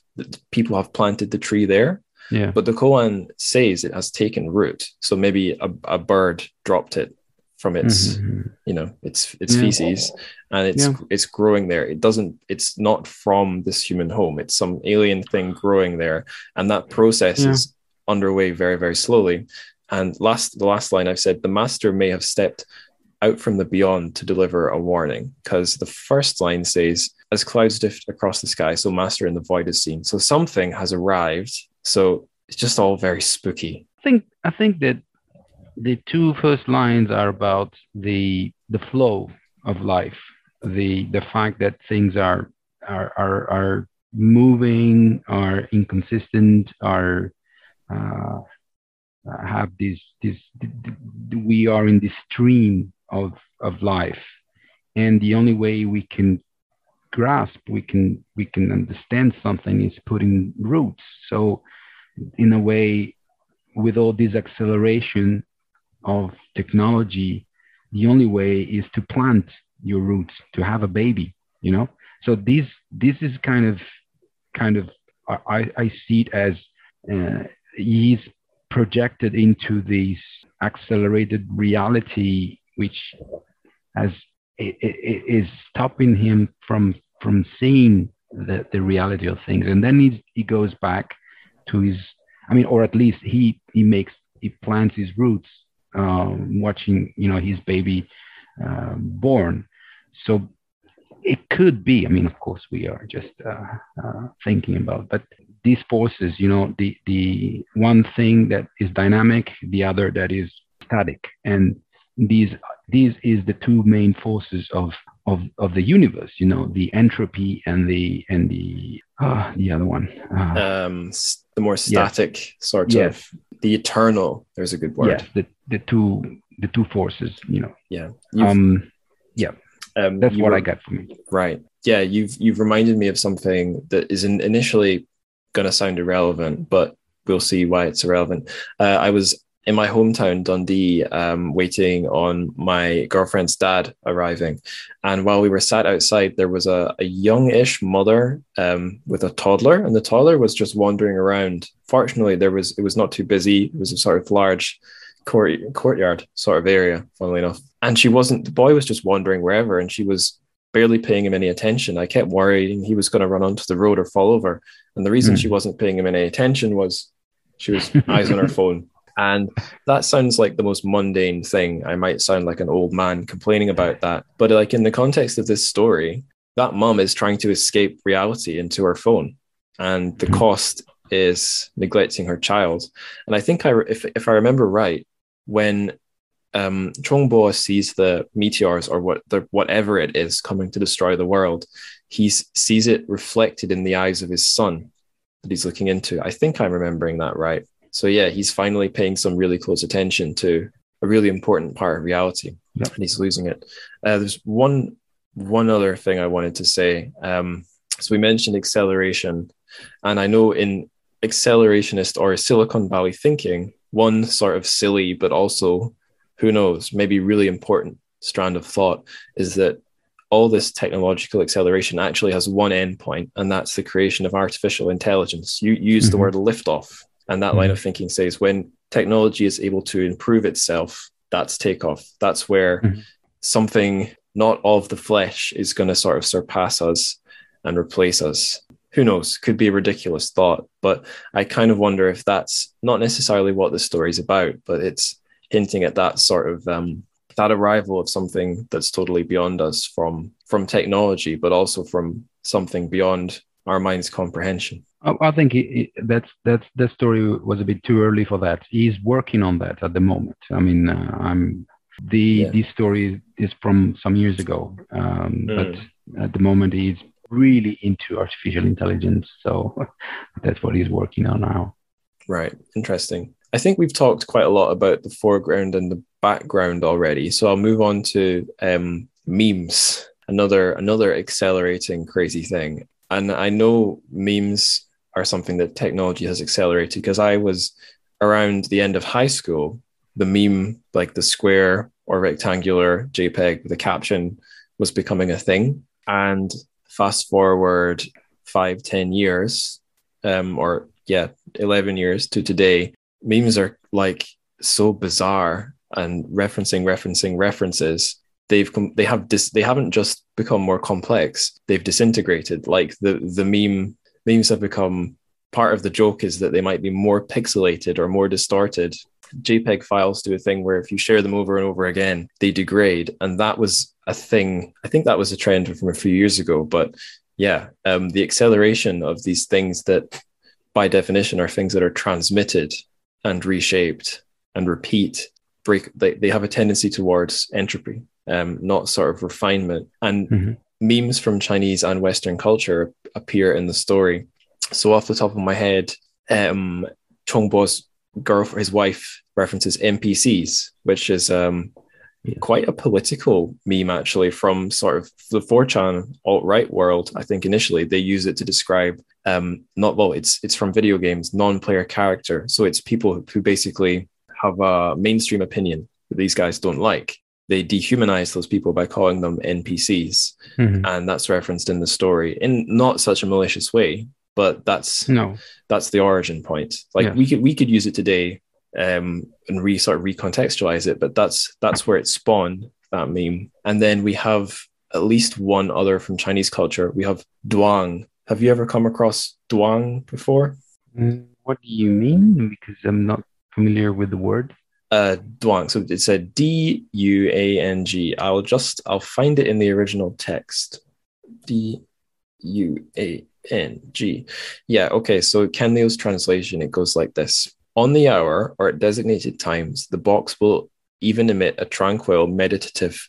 people have planted the tree there. Yeah. But the koan says it has taken root. So maybe a, a bird dropped it from its, mm-hmm. you know, its its yeah. feces and it's yeah. it's growing there. It doesn't it's not from this human home. It's some alien thing growing there. And that process yeah. is underway very, very slowly. And last the last line I've said, the master may have stepped out from the beyond to deliver a warning because the first line says, as clouds drift across the sky, so master in the void is seen. So something has arrived. So it's just all very spooky. I think I think that the two first lines are about the the flow of life, the the fact that things are are are, are moving, are inconsistent, are uh, have this this we are in this stream of, of life. And the only way we can grasp, we can we can understand something is putting roots. So in a way, with all this acceleration of technology, the only way is to plant your roots, to have a baby, you know? So this this is kind of kind of I, I see it as uh, he's projected into this accelerated reality which has is stopping him from from seeing the, the reality of things. And then he, he goes back to his, I mean, or at least he, he makes, he plants his roots um, watching, you know, his baby uh, born. So it could be, I mean, of course, we are just uh, uh, thinking about, but these forces, you know, the, the one thing that is dynamic, the other that is static. And these, these is the two main forces of of of the universe you know the entropy and the and the uh, the other one uh, um the more static yes. sort yes. of the eternal there's a good word. Yes the the two the two forces you know. Yeah. You've, um yeah. Um that's what were, i got from me right. Yeah you've you've reminded me of something that is in, initially going to sound irrelevant but we'll see why it's irrelevant. Uh, i was in my hometown, Dundee, um, waiting on my girlfriend's dad arriving. And while we were sat outside, there was a, a young-ish mother um, with a toddler, and the toddler was just wandering around. Fortunately, there was it was not too busy. It was a sort of large court, courtyard sort of area, funnily enough. And she wasn't. The boy was just wandering wherever, and she was barely paying him any attention. I kept worrying he was going to run onto the road or fall over. And the reason mm. she wasn't paying him any attention was she was eyes on her phone and that sounds like the most mundane thing. I might sound like an old man complaining about that. But like in the context of this story, that mom is trying to escape reality into her phone. And the mm-hmm. cost is neglecting her child. And I think I, if, if I remember right, when um, Chongbo sees the meteors or what the, whatever it is coming to destroy the world, he sees it reflected in the eyes of his son that he's looking into. I think I'm remembering that right. So yeah, he's finally paying some really close attention to a really important part of reality, yeah. and he's losing it. Uh, there's one one other thing I wanted to say. Um, so we mentioned acceleration, and I know in accelerationist or Silicon Valley thinking, one sort of silly but also who knows maybe really important strand of thought is that all this technological acceleration actually has one endpoint, and that's the creation of artificial intelligence. You use mm-hmm. the word liftoff and that mm-hmm. line of thinking says when technology is able to improve itself, that's takeoff. That's where mm-hmm. something not of the flesh is going to sort of surpass us and replace us. Who knows? Could be a ridiculous thought, but I kind of wonder if that's not necessarily what the story's about, but it's hinting at that sort of um, that arrival of something that's totally beyond us from from technology, but also from something beyond our mind's comprehension. I think he, he, that's that's that story was a bit too early for that. He's working on that at the moment. I mean, uh, I'm the yeah. this story is from some years ago, um, mm. but at the moment he's really into artificial intelligence. So that's what he's working on now. Right. Interesting. I think we've talked quite a lot about the foreground and the background already. So I'll move on to um, memes. Another another accelerating crazy thing. And I know memes are something that technology has accelerated because I was around the end of high school, the meme, like the square or rectangular JPEG with a caption, was becoming a thing. And fast forward five, ten years, um, or yeah, 11 years to today, memes are like so bizarre and referencing, referencing references. They've com- they have dis- they haven't just become more complex. They've disintegrated. Like the the meme memes have become part of the joke is that they might be more pixelated or more distorted. JPEG files do a thing where if you share them over and over again, they degrade. And that was a thing. I think that was a trend from a few years ago. But yeah, um, the acceleration of these things that, by definition, are things that are transmitted and reshaped and repeat, break. They, they have a tendency towards entropy, um, not sort of refinement. And mm-hmm memes from Chinese and Western culture appear in the story. So off the top of my head, um, Chongbo's girl, his wife, references NPCs, which is um, yeah. quite a political meme actually from sort of the 4chan alt right world. I think initially they use it to describe um, not well, it's it's from video games, non-player character. So it's people who basically have a mainstream opinion that these guys don't like they dehumanize those people by calling them NPCs. Mm-hmm. And that's referenced in the story in not such a malicious way, but that's no that's the origin point. Like yeah. we could we could use it today um and re sort of recontextualize it, but that's that's where it spawned that meme. And then we have at least one other from Chinese culture. We have duang, Have you ever come across Duang before? Mm, What do you mean? Because I'm not familiar with the word. Uh, Duang. So it's a D U A N G. I'll just I'll find it in the original text. D U A N G. Yeah. Okay. So Ken Liu's translation it goes like this: On the hour or at designated times, the box will even emit a tranquil, meditative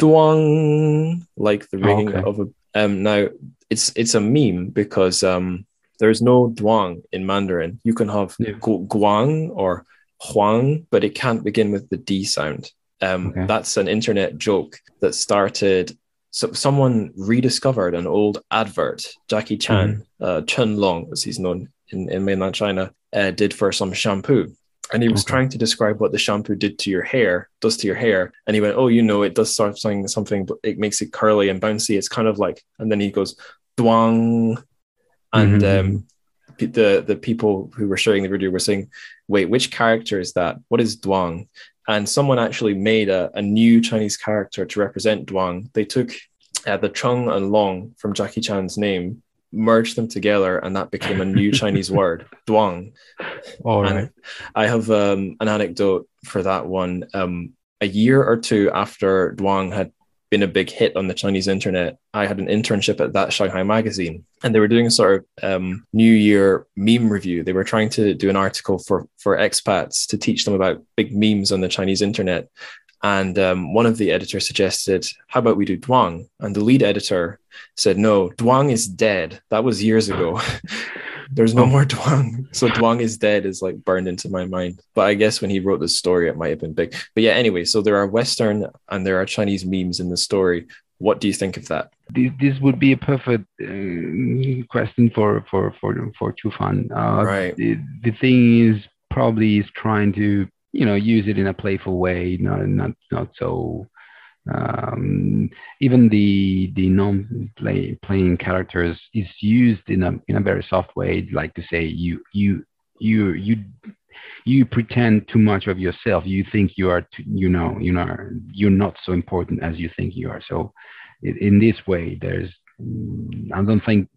duang, like the ringing Okay. of a. Um, now it's it's a meme because um there's no duang in Mandarin. You can have Yeah. gu- guang or huang, but it can't begin with the D sound. Um, Okay. That's an internet joke that started. So someone rediscovered an old advert. Jackie Chan, uh, Chen Long, as he's known in, in mainland China, uh, did for some shampoo. And he was Okay. trying to describe what the shampoo did to your hair, does to your hair. And he went, "Oh, you know, it does something, something, but it makes it curly and bouncy. It's kind of like." And then he goes, "Duang," and Mhm, um, the the people who were sharing the video were saying, "Wait, which character is that? What is Duang?" And someone actually made a, a new Chinese character to represent Duang. They took uh, the Chung and Long from Jackie Chan's name, merged them together, and that became a new Chinese word, Duang. All And right. I have um, an anecdote for that one. Um, a year or two after Duang had been a big hit on the Chinese internet, I had an internship at that Shanghai magazine, and they were doing a sort of um, New Year meme review. They were trying to do an article for for expats to teach them about big memes on the Chinese internet. And um, one of the editors suggested, "How about we do Duang?" And the lead editor said, "No, Duang is dead. That was years ago." There's no Oh. more Duang. So Duang is dead is like burned into my mind. But I guess when he wrote the story, it might have been big. But yeah, anyway, so there are Western and there are Chinese memes in the story. What do you think of that? This, this would be a perfect uh, question for for for for Qiufan. Uh, Right. The, the thing is, probably is trying to you know use it in a playful way, not not not so. Um, even the the non play playing characters is used in a in a very soft way, like to say you you you you you pretend too much of yourself. You think you are, too, you know, you know, you're not so important as you think you are. So, in, in this way, there's, mm, I don't think,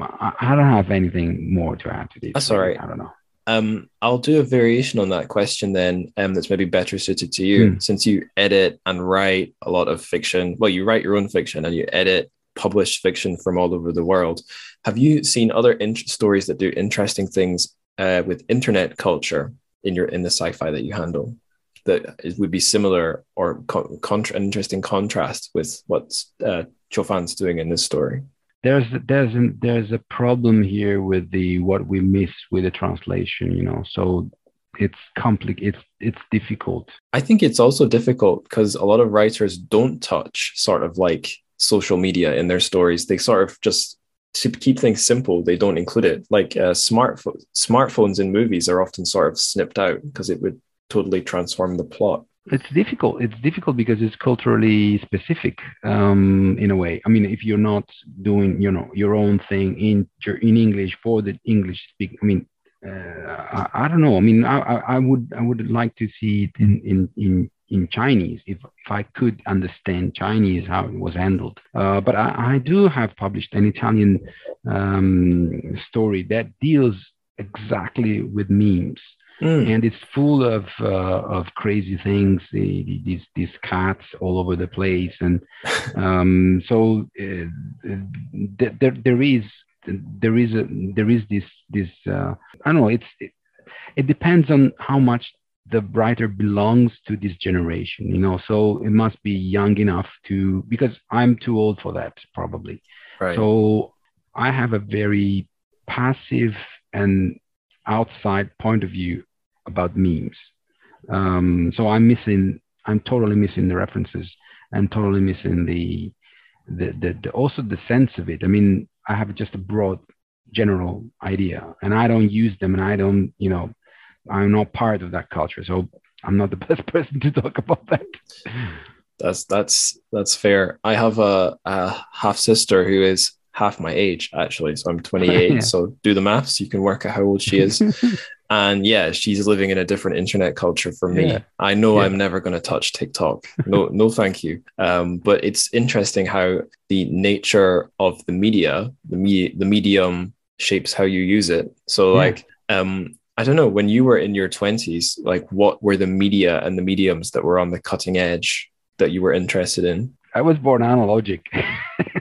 I, I don't have anything more to add to this. That's all right. I don't know. Um, I'll do a variation on that question then, um, that's maybe better suited to you, Hmm. since you edit and write a lot of fiction. Well, you write your own fiction and you edit published fiction from all over the world. Have you seen other in- stories that do interesting things uh, with internet culture in your in the sci-fi that you handle that it would be similar or con- interesting contrast with what uh, Qiufan's doing in this story? There's there's an, there's a problem here with the what we miss with the translation. You know, so it's compli- It's it's difficult. I think it's also difficult because a lot of writers don't touch sort of like social media in their stories. They sort of just to keep things simple, they don't include it. Like uh, smartphone smartphones in movies are often sort of snipped out because it would totally transform the plot. It's difficult. It's difficult because it's culturally specific um, in a way. I mean if you're not doing you know your own thing in in english for the english speak i mean uh, I, I don't know. I mean I, I would i would like to see it in in in in Chinese, if, if I could understand Chinese, how it was handled. Uh, but I, I do have published an Italian um, story that deals exactly with memes Mm. and it's full of uh, of crazy things. the- the- These these cats all over the place, and um, so uh, there there is there is a there is this this uh, I don't know. It's it, it depends on how much the writer belongs to this generation, you know. So it must be young enough to because I'm too old for that probably. Right. So I have a very passive and outside point of view about memes. Um, so I'm missing, I'm totally missing the references and totally missing the, the, the, the, also the sense of it. I mean, I have just a broad general idea and I don't use them and I don't, you know, I'm not part of that culture. So I'm not the best person to talk about that. That's that's that's fair. I have a, a half sister who is half my age actually, so I'm 28. Yeah. So do the maths. You can work out how old she is. And yeah, she's living in a different internet culture for me. Yeah. I know Yeah. I'm never going to touch TikTok. No, no, thank you. Um, but it's interesting how the nature of the media, the media, the medium shapes how you use it. So like, um, I don't know, when you were in your twenties, like what were the media and the mediums that were on the cutting edge that you were interested in? I was born analogic.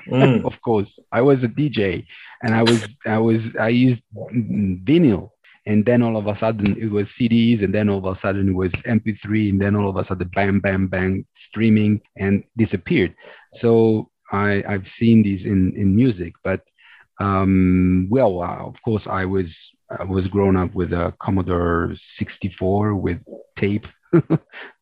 Mm. of course, I was a DJ, and I was I was I used vinyl, and then all of a sudden it was CDs, and then all of a sudden it was MP3, and then all of a sudden bam bam bang streaming and disappeared. So I I've seen these in in music, but um, well, uh, of course I was I was grown up with a Commodore 64 with tape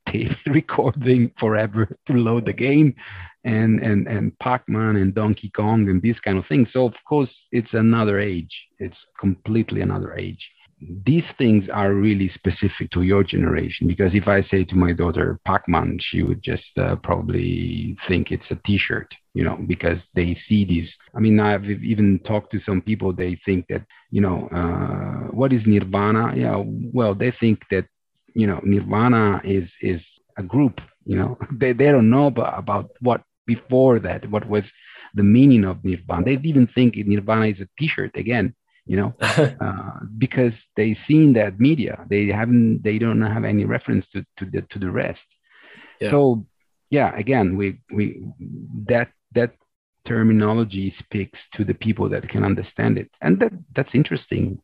tape recording forever to load the game and and and Pac-Man and Donkey Kong and these kind of things. So of course it's another age. It's completely another age. These things are really specific to your generation because if I say to my daughter Pac-Man, she would just uh, probably think it's a T-shirt, you know, because they see these. I mean, I've even talked to some people. They think that you know uh, what is Nirvana? Yeah, well, they think that you know Nirvana is is a group. You know, they they don't know about, about what before that, what was the meaning of Nirvana. They even think Nirvana is a T-shirt again. You know, uh, because they seen that media. They haven't. They don't have any reference to to the to the rest. Yeah. So yeah, again, we we that that terminology speaks to the people that can understand it, and that that's interesting.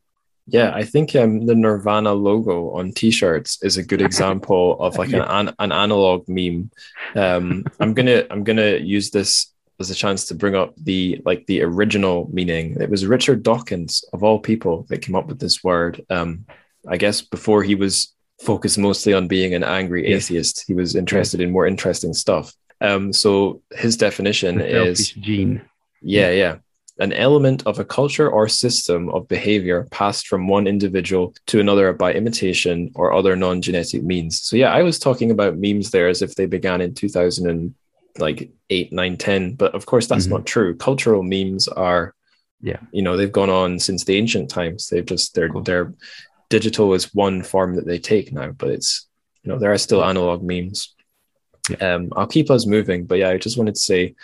Yeah, I think um, the Nirvana logo on T-shirts is a good example of like an, an an analog meme. Um, I'm gonna I'm gonna use this as a chance to bring up the like the original meaning. It was Richard Dawkins of all people that came up with this word. Um, I guess before he was focused mostly on being an angry atheist, he was interested in more interesting stuff. Um, so his definition The is gene. yeah, yeah. An element of a culture or system of behavior passed from one individual to another by imitation or other non-genetic means. So yeah, I was talking about memes there as if they began in 2000 and like 8, 9, 10, but of course that's Mhm. not true. Cultural memes are Yeah. you know, they've gone on since the ancient times. They've just they're Cool. they're digital is one form that they take now, but it's you know, there are still analog memes. Um, I'll keep us moving, but yeah, I just wanted to say,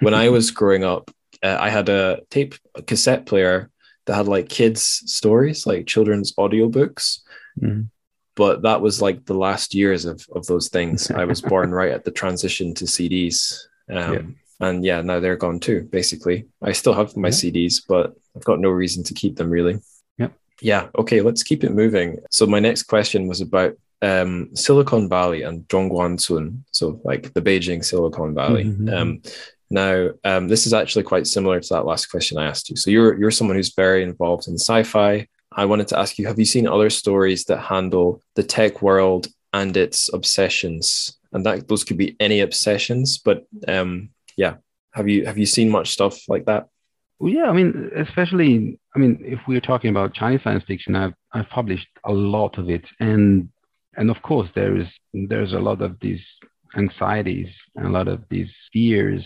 when I was growing up, uh, I had a tape a cassette player that had like kids stories, like children's audiobooks. Mhm. But that was like the last years of of those things. I was born right at the transition to CDs. Um, Yeah. And yeah, now they're gone too. Basically, I still have my Yeah. CDs, but I've got no reason to keep them really. Yep. Yeah. Okay. Let's keep it moving. So my next question was about um, Silicon Valley and Zhongguancun. So like the Beijing Silicon Valley. Mhm. Um, now, um, this is actually quite similar to that last question I asked you. So you're you're someone who's very involved in sci-fi. I wanted to ask you: Have you seen other stories that handle the tech world and its obsessions? And that those could be any obsessions, but um, yeah. Have you have you seen much stuff like that? Well, yeah, I mean, especially, I mean, if we're talking about Chinese science fiction, I've I've published a lot of it, and and of course there is there's a lot of these anxieties and a lot of these fears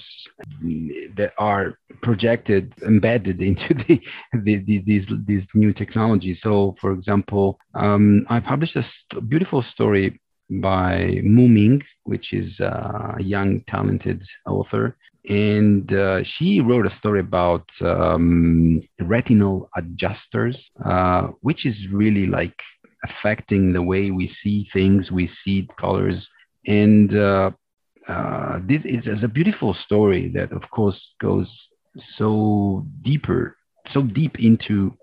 that are projected embedded into the, the, the these these new technologies. So, for example, um, I published a st- beautiful story by Mu Ming, which is a young talented author and uh, she wrote a story about um, retinal adjusters, uh, which is really like affecting the way we see things, we see colors, and uh, uh, this is, a beautiful story that, of course, goes so deeper, so deep into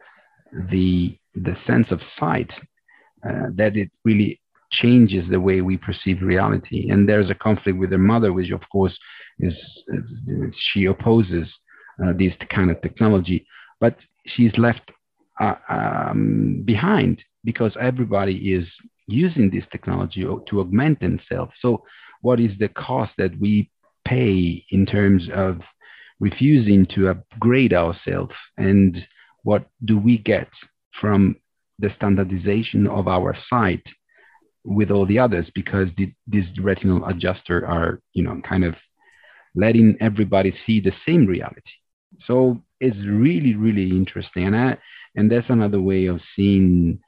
the the sense of sight uh, that it really changes the way we perceive reality. And there's a conflict with her mother, which of course is, is she opposes uh, this kind of technology, but she's left uh, um, behind because everybody is using this technology to augment themselves. So, what is the cost that we pay in terms of refusing to upgrade ourselves, and what do we get from the standardization of our sight with all the others? Because the, these retinal adjuster are you know kind of letting everybody see the same reality. So it's really really interesting. And I, and that's another way of seeing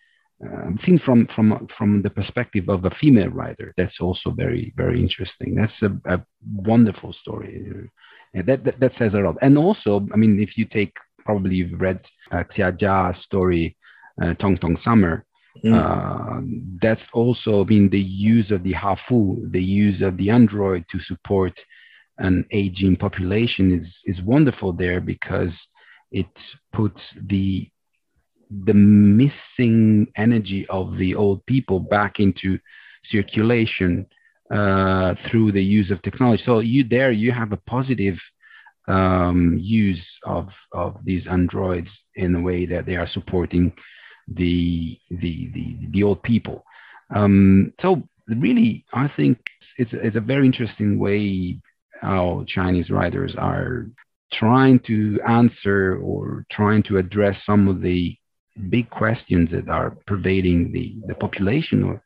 uh, seen from from from the perspective of a female writer. That's also very very interesting. That's a, a wonderful story. And that, that, that says a lot. And also, I mean, if you take probably you've read uh, Xia Jia's story, uh, Tong Tong Summer. Mm. Uh, that's also been the use of the Hafu, the use of the Android to support an aging population is is wonderful there because it puts the the missing energy of the old people back into circulation uh, through the use of technology. So you there you have a positive um, use of of these androids in a way that they are supporting the the the, the old people. Um, so really, I think it's it's a very interesting way how Chinese writers are trying to answer or trying to address some of the big questions that are pervading the, the population or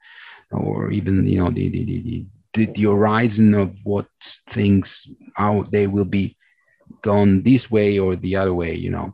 or even you know the the, the, the, the horizon of what things how they will be gone this way or the other way you know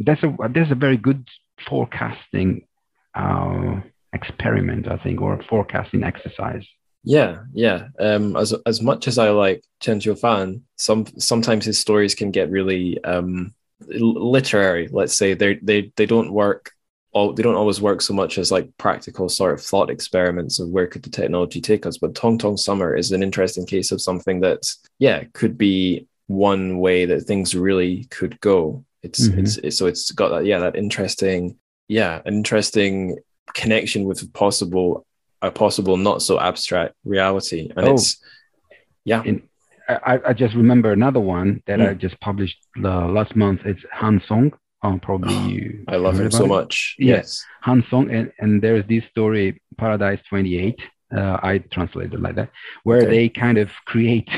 that's a that's a very good forecasting uh, experiment i think or forecasting exercise yeah, yeah. Um, as as much as I like Chen Qiufan, some sometimes his stories can get really um, literary. Let's say they they they don't work. All, they don't always work so much as like practical sort of thought experiments of where could the technology take us. But Tong Tong Summer is an interesting case of something that's yeah could be one way that things really could go. It's mm-hmm. it's, it's so it's got that yeah that interesting yeah an interesting connection with a possible a possible not so abstract reality and oh. it's yeah In, I, I just remember another one that mm. i just published uh, last month it's han song um, probably oh, you i love him so it? much yes han song and, and there's this story paradise 28 uh, i translated like that where okay. they kind of create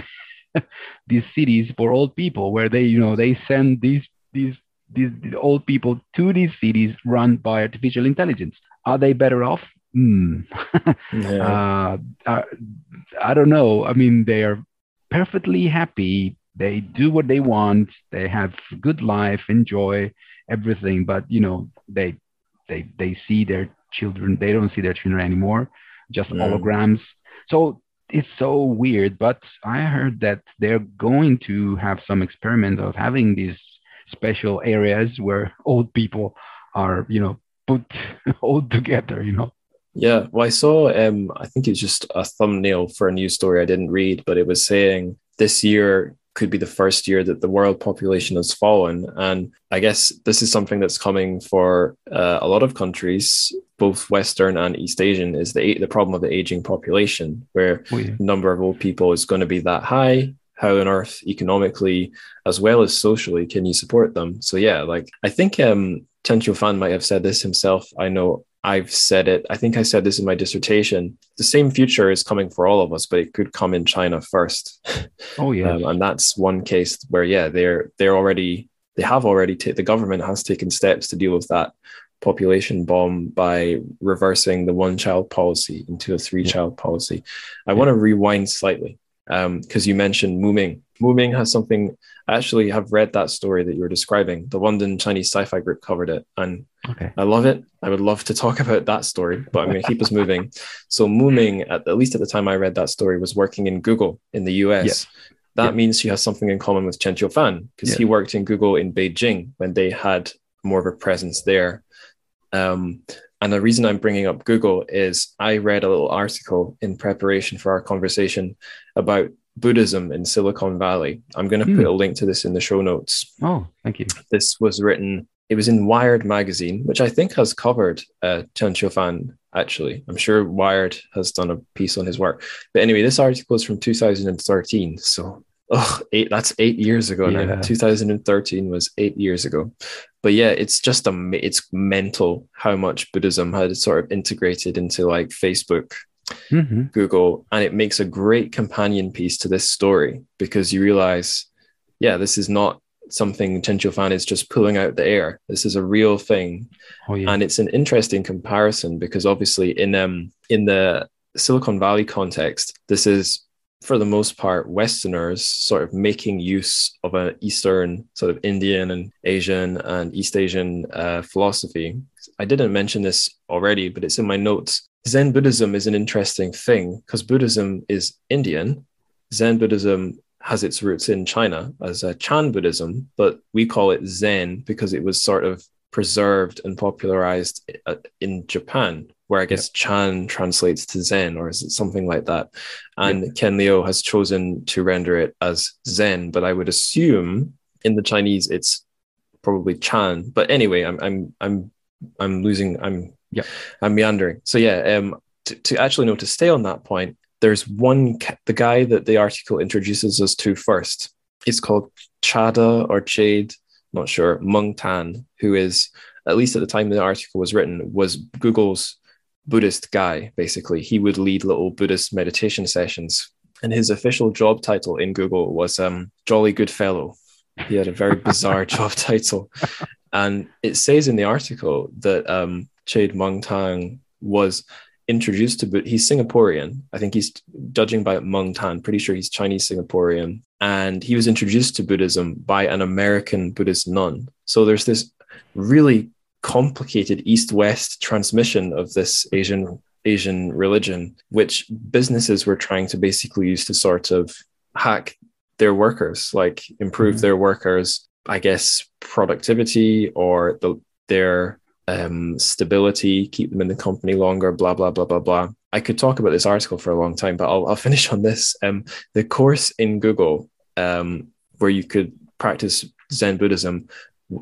these cities for old people where they you know they send these these these, these old people to these cities run by artificial intelligence are they better off hmm. yeah. uh, I, I don't know. I mean, they are perfectly happy. They do what they want. They have good life, enjoy everything. But you know, they they they see their children. They don't see their children anymore. Just mm. holograms. So it's so weird. But I heard that they're going to have some experiment of having these special areas where old people are, you know, put all together. You know. Yeah, well, I saw. Um, I think it's just a thumbnail for a news story I didn't read, but it was saying this year could be the first year that the world population has fallen, and I guess this is something that's coming for uh, a lot of countries, both Western and East Asian. Is the the problem of the aging population, where oh, yeah. number of old people is going to be that high, how on earth economically as well as socially can you support them so yeah like i think um Chen Qiufan might have said this himself i know I've said it. I think I said this in my dissertation. The same future is coming for all of us, but it could come in China first. Oh yeah, um, and that's one case where yeah, they're they're already they have already ta- the government has taken steps to deal with that population bomb by reversing the one child policy into a three child policy. I yeah. want to rewind slightly because um, you mentioned Muming. Muming has something. I actually have read that story that you were describing. The London Chinese Sci-Fi Group covered it, and okay. I love it. I would love to talk about that story, but I'm going to keep us moving. So Muming, at, at, least at the time I read that story, was working in Google in the US. That yeah. means she has something in common with Chen Qiufan because yeah. he worked in Google in Beijing when they had more of a presence there. Um, and the reason I'm bringing up Google is I read a little article in preparation for our conversation about Buddhism in Silicon Valley. I'm going to mm. put a link to this in the show notes. Oh, thank you. This was written, it was in Wired magazine, which I think has covered uh, Chen actually. I'm sure Wired has done a piece on his work. But anyway, this article is from 2013. So oh, eight, that's eight years ago yeah. now. 2013 was eight years ago. But yeah, it's just a, it's mental how much Buddhism had sort of integrated into like Facebook mm-hmm. Google, and it makes a great companion piece to this story because you realize, yeah, this is not something Chen Qiufan is just pulling out the air. This is a real thing, oh, yeah. and it's an interesting comparison because obviously in um in the Silicon Valley context, this is for the most part, Westerners sort of making use of an Eastern, sort of Indian and Asian and East Asian uh, philosophy. I didn't mention this already, but it's in my notes. Zen Buddhism is an interesting thing because Buddhism is Indian. Zen Buddhism has its roots in China as a Chan Buddhism, but we call it Zen because it was sort of preserved and popularized uh, in Japan, where I guess Chan translates to Zen or is it something like that. And Ken Liu has chosen to render it as Zen, but I would assume in the Chinese it's probably Chan. But anyway, I'm I'm I'm I'm losing I'm Yeah. I'm meandering. So yeah, um to, to actually know to stay on that point, there's one the guy that the article introduces us to first. It's called Chada or Jade, not sure, Mung Tan, who is at least at the time the article was written, was Google's Buddhist guy, basically. He would lead little Buddhist meditation sessions. And his official job title in Google was um, Jolly Good Fellow. He had a very bizarre job title. And it says in the article that um, Chade Mung Tang was introduced to Buddha. He's Singaporean. I think he's judging by Mung Tan, pretty sure he's Chinese Singaporean. And he was introduced to Buddhism by an American Buddhist nun. So there's this really complicated east-west transmission of this Asian Asian religion, which businesses were trying to basically use to sort of hack their workers, like improve Mhm. their workers, I guess, productivity or the, their um, stability, keep them in the company longer, blah, blah, blah, blah, blah. I could talk about this article for a long time, but I'll, I'll finish on this. Um, the course in Google um, where you could practice Zen Buddhism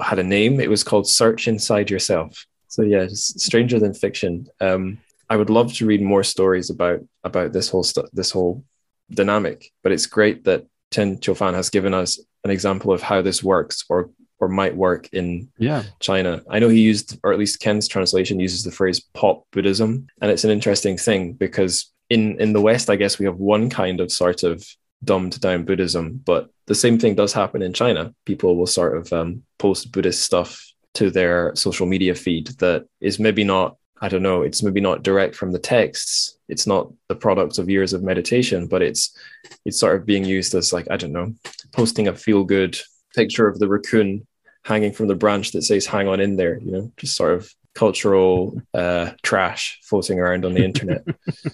had a name. It was called Search Inside Yourself. So yeah, stranger than fiction. Um, I would love to read more stories about about this whole stu- this whole dynamic, but it's great that Chen Qiufan has given us an example of how this works or or might work in Yeah. China. I know he used, or at least Ken's translation uses the phrase pop Buddhism. And it's an interesting thing because in, in the West, I guess we have one kind of sort of dumbed down Buddhism, but the same thing does happen in China. People will sort of um, post Buddhist stuff to their social media feed that is maybe not, I don't know, it's maybe not direct from the texts. It's not the product of years of meditation, but it's it's sort of being used as like, I don't know, posting a feel good picture of the raccoon hanging from the branch that says hang on in there you know just sort of cultural uh, trash floating around on the internet.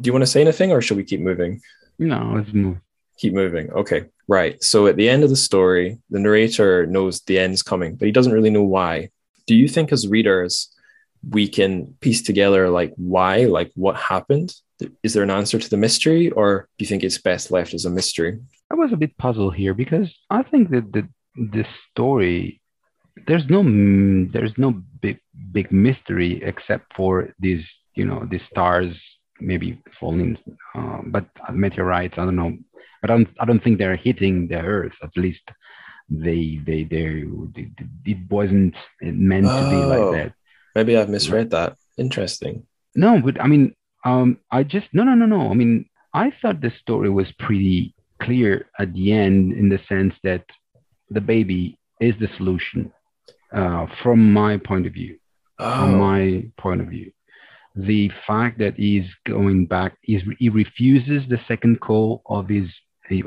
Do you want to say anything or should we keep moving? No, let's move. keep moving. Okay right. So at the end of the story the narrator knows the end's coming but he doesn't really know why. Do you think as readers we can piece together like why like what happened? Is there an answer to the mystery or do you think it's best left as a mystery? I was a bit puzzled here because I think that the the story there's no there's no big big mystery except for these you know these stars maybe falling uh, but meteorites I don't know. But I don't I don't think they're hitting the Earth. At least they they they, they it wasn't meant to be Oh. like that. Maybe i've misread that. Interesting. No, but I mean, um, I just no, no, no, no. I mean, I thought the story was pretty clear at the end in the sense that the baby is the solution, uh, from my point of view. From oh my point of view, the fact that he's going back, he's, he refuses the second call of his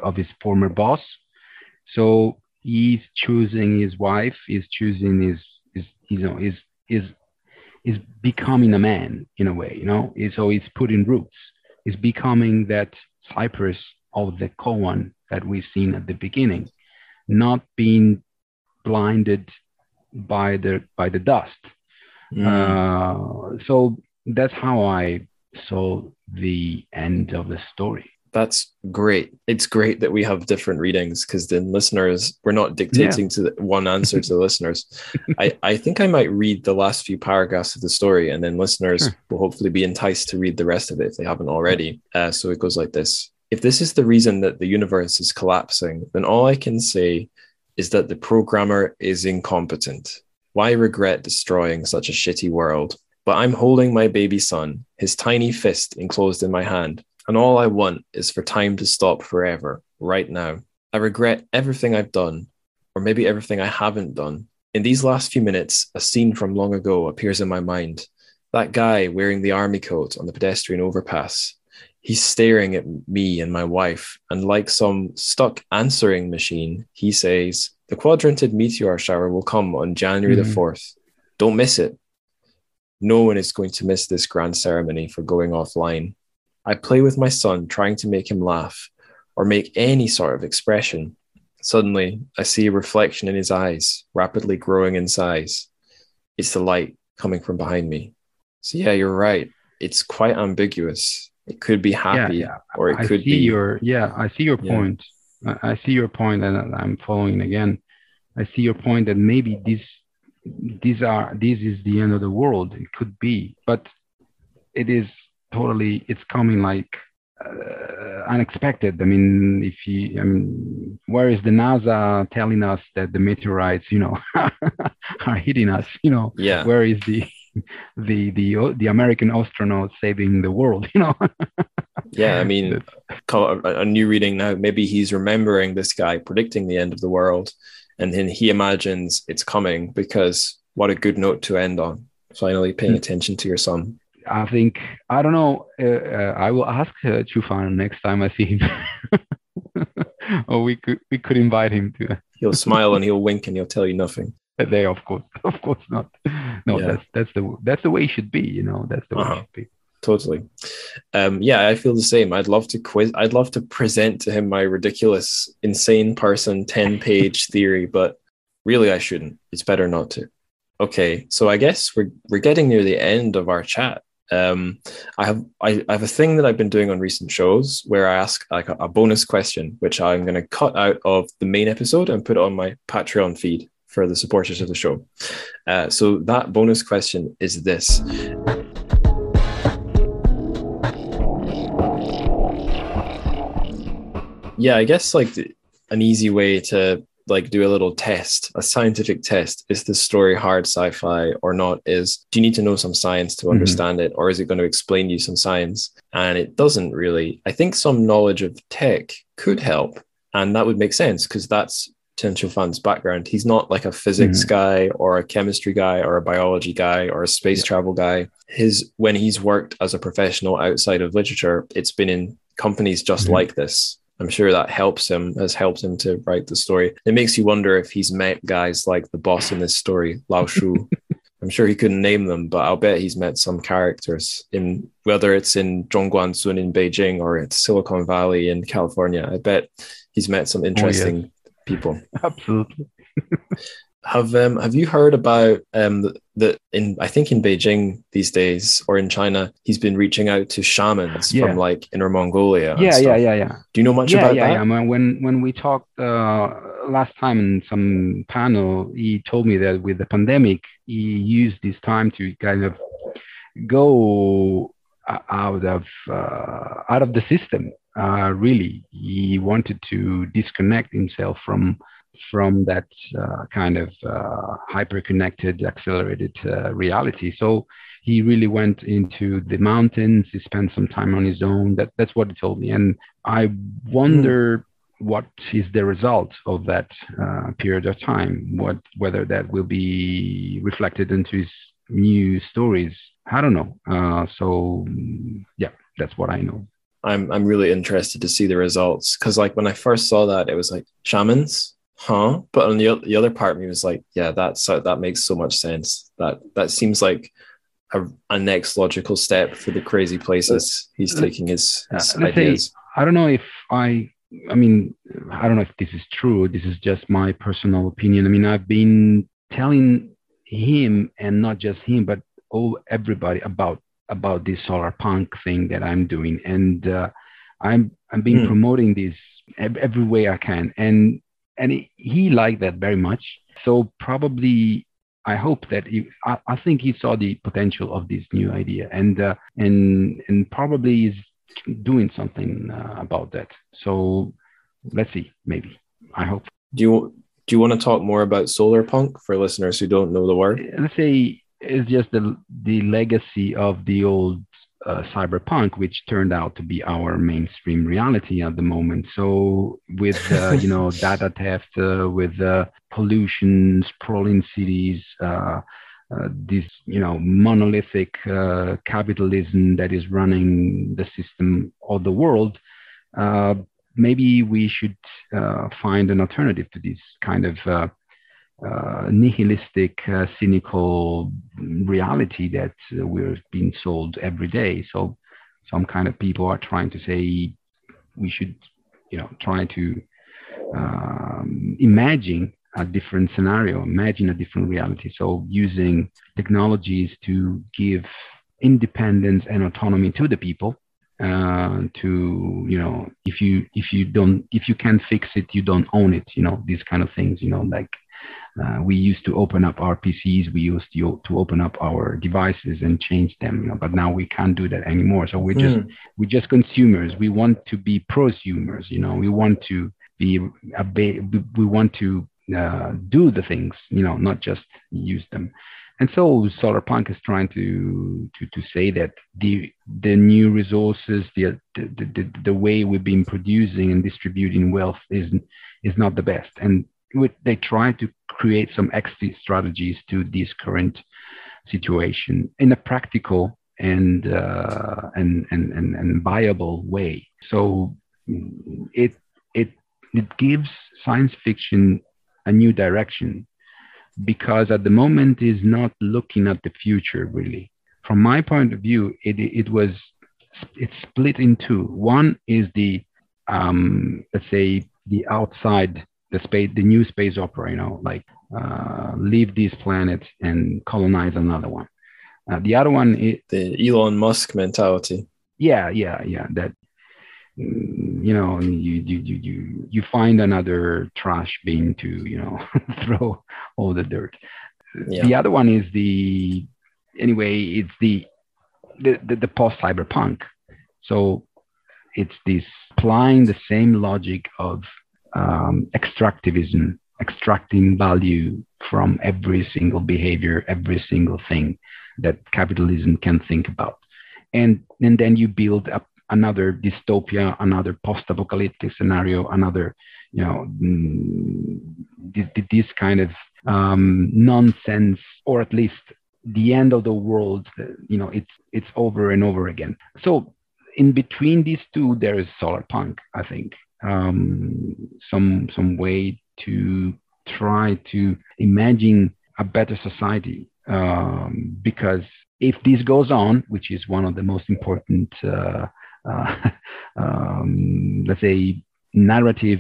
of his former boss, so he's choosing his wife, he's choosing his, his you know, his his is becoming a man in a way, you know. So he's putting roots. He's becoming that cypress of the koan that we've seen at the beginning, not being blinded by the by the dust. Mm. Uh, so that's how I saw the end of the story. That's great. It's great that we have different readings because then listeners, we're not dictating to the, one answer to the listeners. I, I think I might read the last few paragraphs of the story and then listeners Sure. will hopefully be enticed to read the rest of it if they haven't already. Uh, so it goes like this If this is the reason that the universe is collapsing, then all I can say is that the programmer is incompetent. Why regret destroying such a shitty world? But I'm holding my baby son, his tiny fist enclosed in my hand, and all I want is for time to stop forever, right now. I regret everything I've done, or maybe everything I haven't done. In these last few minutes, a scene from long ago appears in my mind. That guy wearing the army coat on the pedestrian overpass. He's staring at me and my wife, and like some stuck answering machine, he says, The Quadrantid meteor shower will come on January Mhm. the 4th. Don't miss it. No one is going to miss this grand ceremony for going offline. I play with my son, trying to make him laugh or make any sort of expression. Suddenly, I see a reflection in his eyes, rapidly growing in size. It's the light coming from behind me. So, yeah, you're right. It's quite ambiguous. It could be happy, yeah. or it I could see be. your yeah. I see your Yeah. point. I, see your point, and I'm following again. I see your point that maybe this these are this is the end of the world. It could be, but it is totally. It's coming like uh, unexpected. I mean, if you, I mean, where is the NASA telling us that the meteorites, you know, are hitting us? You know, yeah. where is the the the the American astronaut saving the world? You know. Yeah, I mean, a, a new reading now. Maybe he's remembering this guy predicting the end of the world, and then he imagines it's coming because what a good note to end on. Finally, paying Hmm. attention to your son. I think I don't know. Uh, uh, I will ask uh, Qiufan next time I see him, or we could we could invite him to He'll smile and he'll wink and he'll tell you nothing. day. Of course, of course not. No, Yeah. that's that's the that's the way it should be. You know, that's the way Uh-huh. it should be. Totally. Um, yeah, I feel the same. I'd love to quiz. I'd love to present to him my ridiculous, insane person ten page theory, but really, I shouldn't. It's better not to. Okay, so I guess we're we're getting near the end of our chat. Um, I have I, I have a thing that I've been doing on recent shows where I ask like a, a bonus question, which I'm going to cut out of the main episode and put on my Patreon feed for the supporters of the show. Uh, so that bonus question is this: yeah i guess like an easy way to like do a little test a scientific test. Is the story hard sci-fi or not? Is do you need to know some science to Mhm. understand it or is it going to explain you some science? And it doesn't really. I think some knowledge of tech could help and that would make sense because that's Chen Qiufan's background. He's not like a physics guy or a chemistry guy or a biology guy or a space Yeah. travel guy. His when he's worked as a professional outside of literature, it's been in companies just Mhm. like this. I'm sure that helps him, has helped him to write the story. It makes you wonder if he's met guys like the boss in this story, Lao Shu. I'm sure he couldn't name them, but I'll bet he's met some characters in whether it's in Zhongguancun in Beijing or it's Silicon Valley in California. I bet he's met some interesting people. Absolutely. Have um have you heard about um that in I think in Beijing these days or in China he's been reaching out to shamans Yeah. from like Inner Mongolia. Yeah, yeah, yeah, yeah. Do you know much yeah, about yeah, that? yeah. When- When when we talked uh, last time in some panel, he told me that with the pandemic, he used this time to kind of go uh, out of uh, out of the system. Uh, really, he wanted to disconnect himself from from that uh, kind of uh, hyper-connected, accelerated uh, reality. So he really went into the mountains. He spent some time on his own. That that's what he told me, and I wonder what is the result of that uh, period of time. What whether that will be reflected into his new stories. I don't know. Uh, so yeah, that's what I know. I'm I'm really interested to see the results because like when I first saw that it was like shamans, huh? But on the the other part of me was like, yeah, that's so that makes so much sense. That that seems like a, a next logical step for the crazy places he's Uh, taking his, his uh, let's say- ideas. I don't know if I, I mean, I don't know if this is true. This is just my personal opinion. I mean, I've been telling him and not just him, but all everybody about about this solar punk thing that I'm doing, and uh, I'm I'm been Hmm. promoting this every way I can, and and he, he liked that very much. So probably I hope that he, I, I think he saw the potential of this new idea, and uh, and and probably is doing something uh, about that. So let's see, maybe. I hope. Do you do you want to talk more about solar punk for listeners who don't know the word? Let's say it's just the the legacy of the old uh, cyberpunk, which turned out to be our mainstream reality at the moment. So with uh, you know data theft, uh, with uh, pollution, sprawling cities, uh, uh, this you know monolithic uh, capitalism that is running the system of the world. Uh, maybe we should uh, find an alternative to this kind of uh, uh, nihilistic, cynical reality that we're being sold every day. So some kind of people are trying to say we should, you know, try to um, imagine a different scenario, imagine a different reality. So using technologies to give independence and autonomy to the people. Uh, to you know, if you if you don't if you can't fix it, you don't own it. You know these kind of things. You know, like uh, we used to open up our PCs, we used to, to open up our devices and change them, you know, but now we can't do that anymore. So we're just mm. we're just consumers. We want to be prosumers, you know. We want to be a we want to uh, do the things, you know, not just use them. And so Solarpunk is trying to, to, to say that the, the new resources, the, the, the, the way we've been producing and distributing wealth is, is not the best. And they try to create some exit strategies to this current situation in a practical and, uh, and, and, and, and viable way. So it, it, it gives science fiction a new direction because at the moment is not looking at the future really. From my point of view, it, it was it's split in two. One is the um, let's say the outside the space the new space opera, you know, like uh, leave this planet and colonize another one. Uh, the other one is the Elon Musk mentality. Yeah, yeah, yeah. That Mm, you know you you you you you find another trash bin to you know throw all the dirt yeah. the other one is the anyway it's the the, the, the post cyberpunk so it's this applying the same logic of um, extractivism extracting value from every single behavior every single thing that capitalism can think about and and then you build up another dystopia, another post-apocalyptic scenario, another, you know, mm, this, kind of um, nonsense, or at least the end of the world. You know, it's it's over and over again. So in between these two, there is solar punk. I think um, some some way to try to imagine a better society um, because if this goes on, which is one of the most important uh, uh, um, let's say, narrative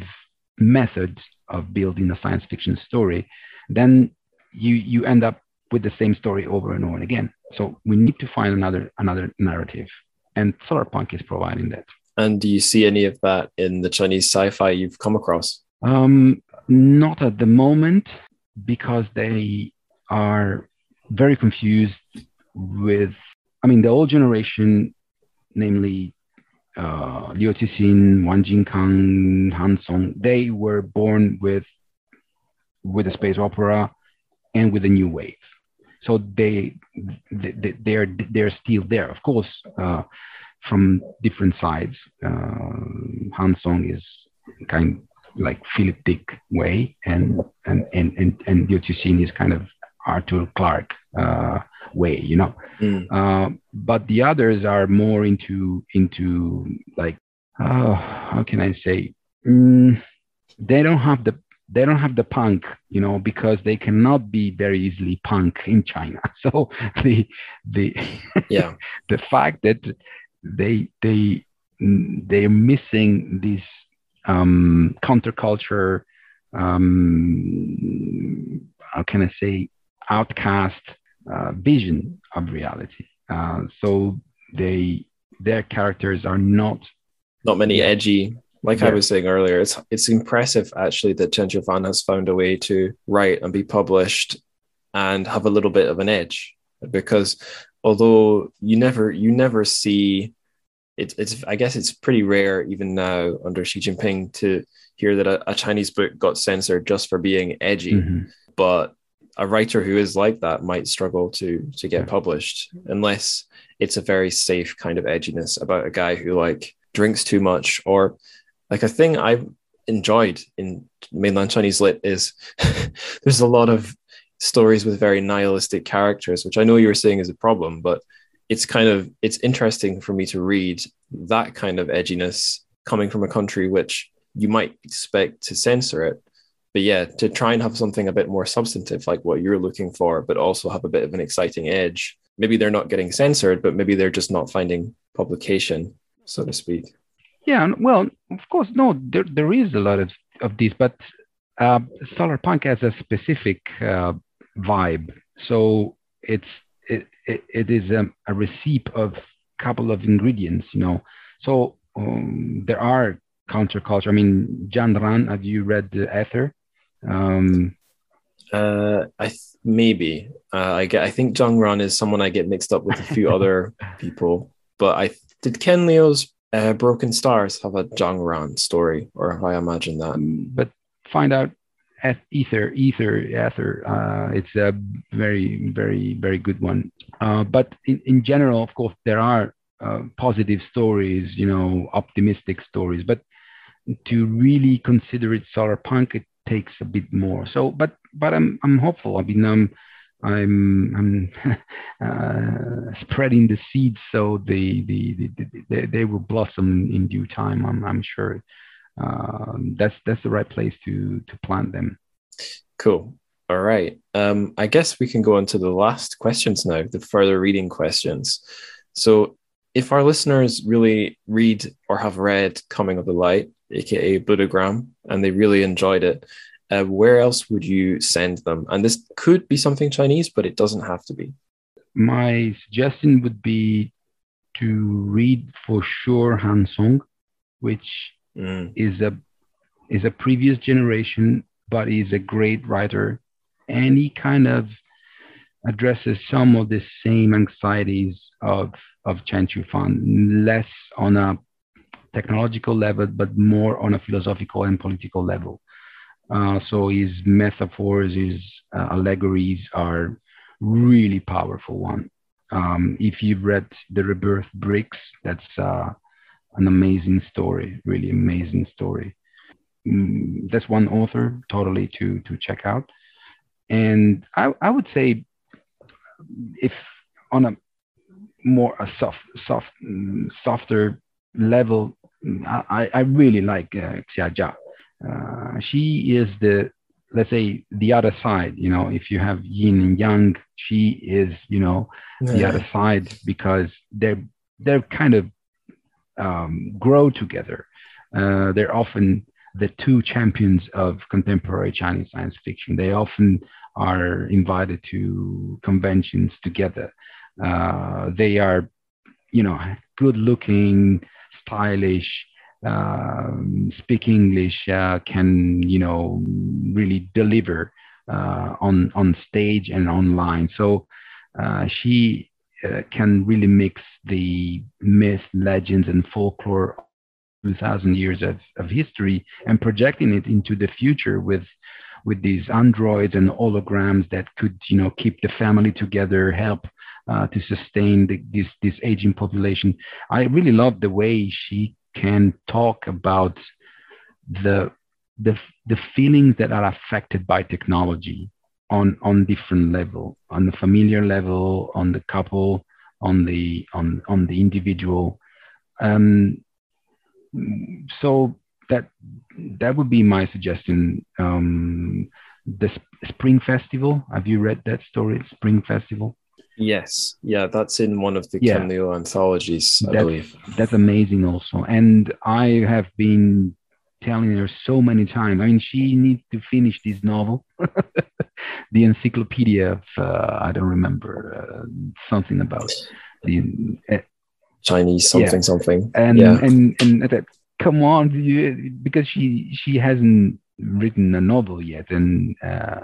methods of building a science fiction story, then you you end up with the same story over and over and again. So we need to find another another narrative, and Solarpunk is providing that. And do you see any of that in the Chinese sci-fi you've come across? Um, not at the moment, because they are very confused with. I mean, the old generation, namely uh, Liu Cixin, Wang Jinkang, Han Song, they were born with with the space opera and with the new wave. So they, they they're they're still there. Of course, uh, from different sides. Uh, Han Song is kind of like Philip Dick way, and and and and, and Liu is kind of Arthur Clarke uh, way, you know. Mm. Uh, but the others are more into into like uh, how can I say? Mm, they don't have the they don't have the punk, you know, because they cannot be very easily punk in China. So the the yeah the fact that they they they're missing this um, counterculture um, how can I say outcast uh, vision of reality. Uh, so they their characters are not not many edgy. Like I was saying earlier, it's it's impressive actually that Chen Qiufan has found a way to write and be published and have a little bit of an edge because although you never you never see it, it's I guess it's pretty rare even now under Xi Jinping to hear that a, a Chinese book got censored just for being edgy. Mm-hmm. But a writer who is like that might struggle to to get published unless it's a very safe kind of edginess about a guy who like drinks too much or like a thing I've enjoyed in mainland Chinese lit is there's a lot of stories with very nihilistic characters, which I know you were saying is a problem, but it's kind of it's interesting for me to read that kind of edginess coming from a country which you might expect to censor it. But yeah, to try and have something a bit more substantive, like what you're looking for, but also have a bit of an exciting edge. Maybe they're not getting censored, but maybe they're just not finding publication, so to speak. Yeah, well, of course, no, there, there is a lot of, of this, but uh, solar punk has a specific uh, vibe. So it's it, it, it is a, a recipe of a couple of ingredients, you know. So um, there are counterculture. I mean, Zhang Ran, have you read the Ether? Um, uh, I th- maybe uh, I get. I think Zhang Ran is someone I get mixed up with a few other people. But I did Ken Liu's uh, Broken Stars have a Zhang Ran story, or I imagine that? But find out Ether, Ether, Ether. Uh, it's a very, very, very good one. Uh, but in, in general, of course, there are uh, positive stories, you know, optimistic stories. But to really consider it solar punk, it takes a bit more. So, but but I'm I'm hopeful. I mean, I'm I'm I'm uh, spreading the seeds so they, they, they, they, they will blossom in due time. I'm I'm sure. Um, that's that's the right place to to plant them. Cool. All right. Um, I guess we can go on to the last questions now, the further reading questions. So, if our listeners really read or have read Coming of the Light, aka Buddhagram, and they really enjoyed it, uh, where else would you send them? And this could be something Chinese, but it doesn't have to be. My suggestion would be to read for sure Han Song, which mm. is a is a previous generation, but he's a great writer, and he kind of addresses some of the same anxieties of of Chen Qiufan, less on a technological level, but more on a philosophical and political level. Uh, so his metaphors, his uh, allegories are really powerful one. Um, if you've read The Rebirth Bricks, that's uh, an amazing story, really amazing story. Mm, that's one author totally to to check out. And I, I would say if on a more a soft soft softer level I, I really like uh, Xia Jia. Uh, she is the let's say the other side you know if you have yin and yang she is you know yeah. the other side because they're they're kind of um, grow together. Uh, they're often the two champions of contemporary chinese science fiction. They often are invited to conventions together. Uh, they are you know good looking stylish, um, speak English, uh, can you know really deliver uh, on on stage and online. So uh, she uh, can really mix the myth, legends, and folklore. 2000 years of, of history and projecting it into the future with with these androids and holograms that could you know keep the family together help uh, to sustain the, this this aging population. I really love the way she can talk about the the the feelings that are affected by technology on on different level, on the familiar level, on the couple, on the on on the individual. Um, so that that would be my suggestion. Um, the Spring Festival. Have you read that story, Spring Festival? Yes, yeah, that's in one of the yeah. Anthologies, I that's, believe. That's amazing, also. And I have been telling her so many times. I mean, she needs to finish this novel, the Encyclopedia of uh, I don't remember uh, something about the uh, Chinese something yeah. something. And yeah. and and that, come on, you, because she she hasn't written a novel yet, and uh,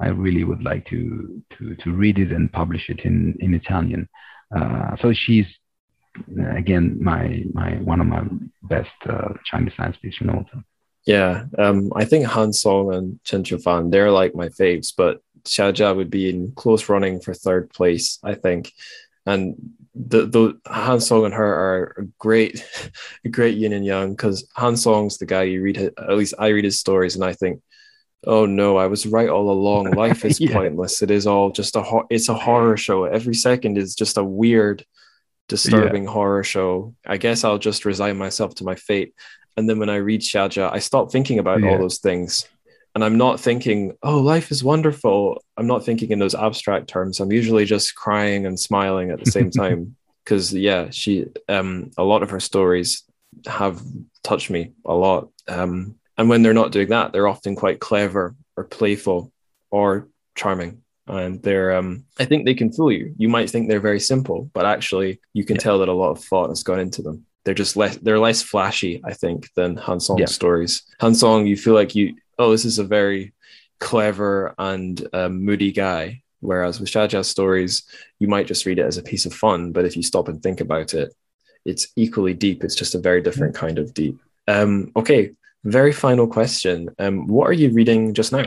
I really would like to to to read it and publish it in in Italian. Uh, so she's uh, again my my one of my best uh, Chinese science fiction authors. Yeah, um, I think Han Song and Chen Qiufan, they're like my faves, but Xia Jia would be in close running for third place, I think. And the the Han Song and her are a great, a great yin and yang because Han Song's the guy you read. At least I read his stories, and I think Oh no, I was right all along. Life is Yeah. pointless. It is all just a hor- it's a horror show. Every second is just a weird, disturbing horror show. I guess I'll just resign myself to my fate. And then when I read Xia Jia, I stop thinking about all those things. And I'm not thinking, oh, life is wonderful. I'm not thinking in those abstract terms. I'm usually just crying and smiling at the same time. Because yeah, she um a lot of her stories have touched me a lot. Um and when they're not doing that, they're often quite clever or playful or charming. And they're um I think they can fool you. You might think they're very simple, but actually you can Yeah. tell that a lot of thought has gone into them. They're just less they're less flashy, I think, than Han Song Yeah. stories. Han Song, you feel like you oh, this is a very clever and um, moody guy. Whereas with Xia Jia's stories, you might just read it as a piece of fun, but if you stop and think about it, it's equally deep. It's just a very different kind of deep. Um, okay, very final question. Um, what are you reading just now?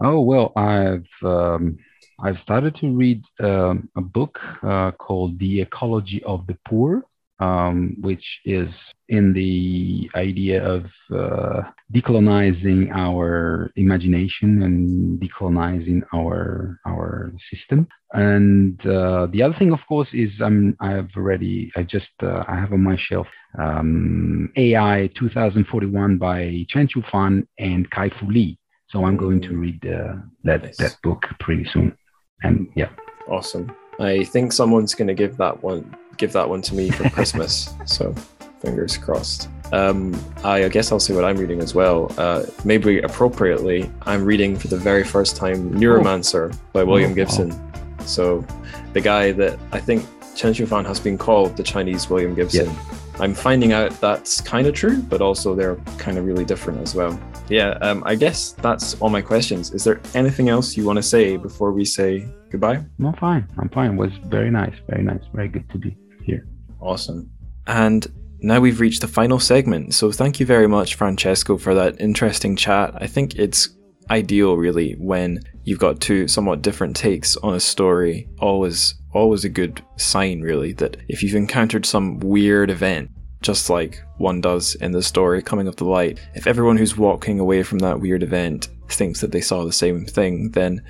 Oh well, I've um, I've started to read um, a book uh, called The Ecology of the Poor, um, which is in the idea of uh, decolonizing our imagination and decolonizing our our system. And uh, the other thing, of course, is um, I've already I just uh, I have on my shelf um, AI 2041 by Chen Chu Fan and Kai-Fu Lee. So I'm going to read uh, that Nice. that book pretty soon. And yeah, Awesome. I think someone's going to give that one give that one to me for Christmas. so fingers crossed. Um, I, I guess I'll say what I'm reading as well. Uh, maybe appropriately, I'm reading for the very first time Neuromancer by William Oh, wow. Gibson. So the guy that I think Chen Qiufan has been called the Chinese William Gibson. I'm finding out that's kind of true, but also they're kind of really different as well. Yeah, um, I guess that's all my questions. Is there anything else you want to say before we say goodbye? I'm fine. I'm fine. It was very nice, very nice, very good to be here. Awesome. And now we've reached the final segment. So thank you very much, Francesco, for that interesting chat. I think it's ideal really when you've got two somewhat different takes on a story. Always always a good sign really that if you've encountered some weird event just like one does in the story coming up the light, if everyone who's walking away from that weird event thinks that they saw the same thing, then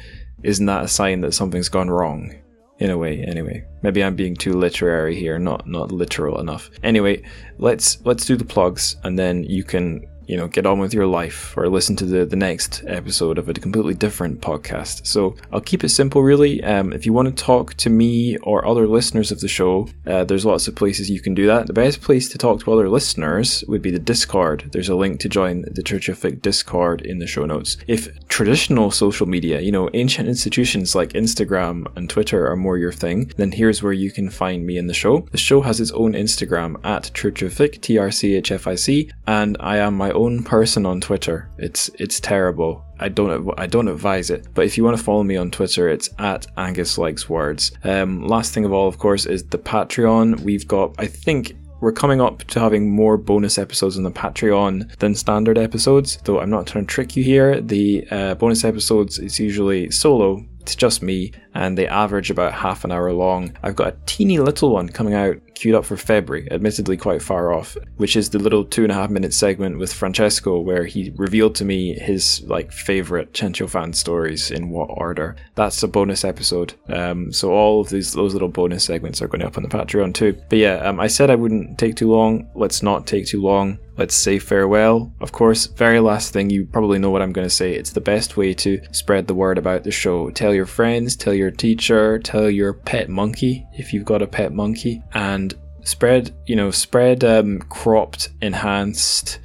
isn't that a sign that something's gone wrong? In a way anyway. Maybe i'm being too literary here not not literal enough. Anyway let's let's do the plugs and then you can you know get on with your life or listen to the the next episode of a completely different podcast. So i'll keep it simple really. Um, if you want to talk to me or other listeners of the show uh, there's lots of places you can do that. The best place to talk to other listeners would be the discord. There's a link to join the church of Fic discord in the show notes. If traditional social media you know ancient institutions like instagram and twitter are more your thing then here's where you can find me in the show. The show has its own instagram at church of Fic, t-r-c-h-f-i-c and i am my own person on twitter it's it's terrible I don't I don't advise it, but if you want to follow me on Twitter, it's at Angus Likes Words. Um, last thing of all, of course, is the Patreon. We've got I think we're coming up to having more bonus episodes on the Patreon than standard episodes. Though I'm not trying to trick you here. The uh, bonus episodes is usually solo. It's just me, and they average about half an hour long. I've got a teeny little one coming out, queued up for February, admittedly quite far off, which is the little two and a half minute segment with Francesco, where he revealed to me his like favorite Chen Qiufan stories in what order. That's a bonus episode. Um, so all of these those little bonus segments are going up on the Patreon too. But yeah, um, I said I wouldn't take too long. Let's not take too long. Let's say farewell. Of course, very last thing, you probably know what I'm going to say. It's the best way to spread the word about the show. Tell your friends, tell your teacher, tell your pet monkey if you've got a pet monkey, and spread, you know, spread um, cropped, enhanced,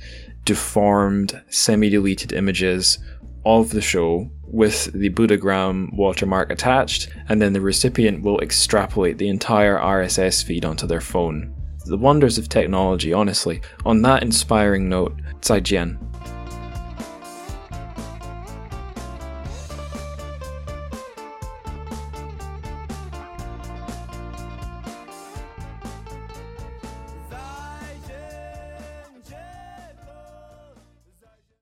deformed, semi deleted images of the show with the Buddhagram watermark attached, and then the recipient will extrapolate the entire RSS feed onto their phone. The wonders of technology, honestly. On that inspiring note, 再见.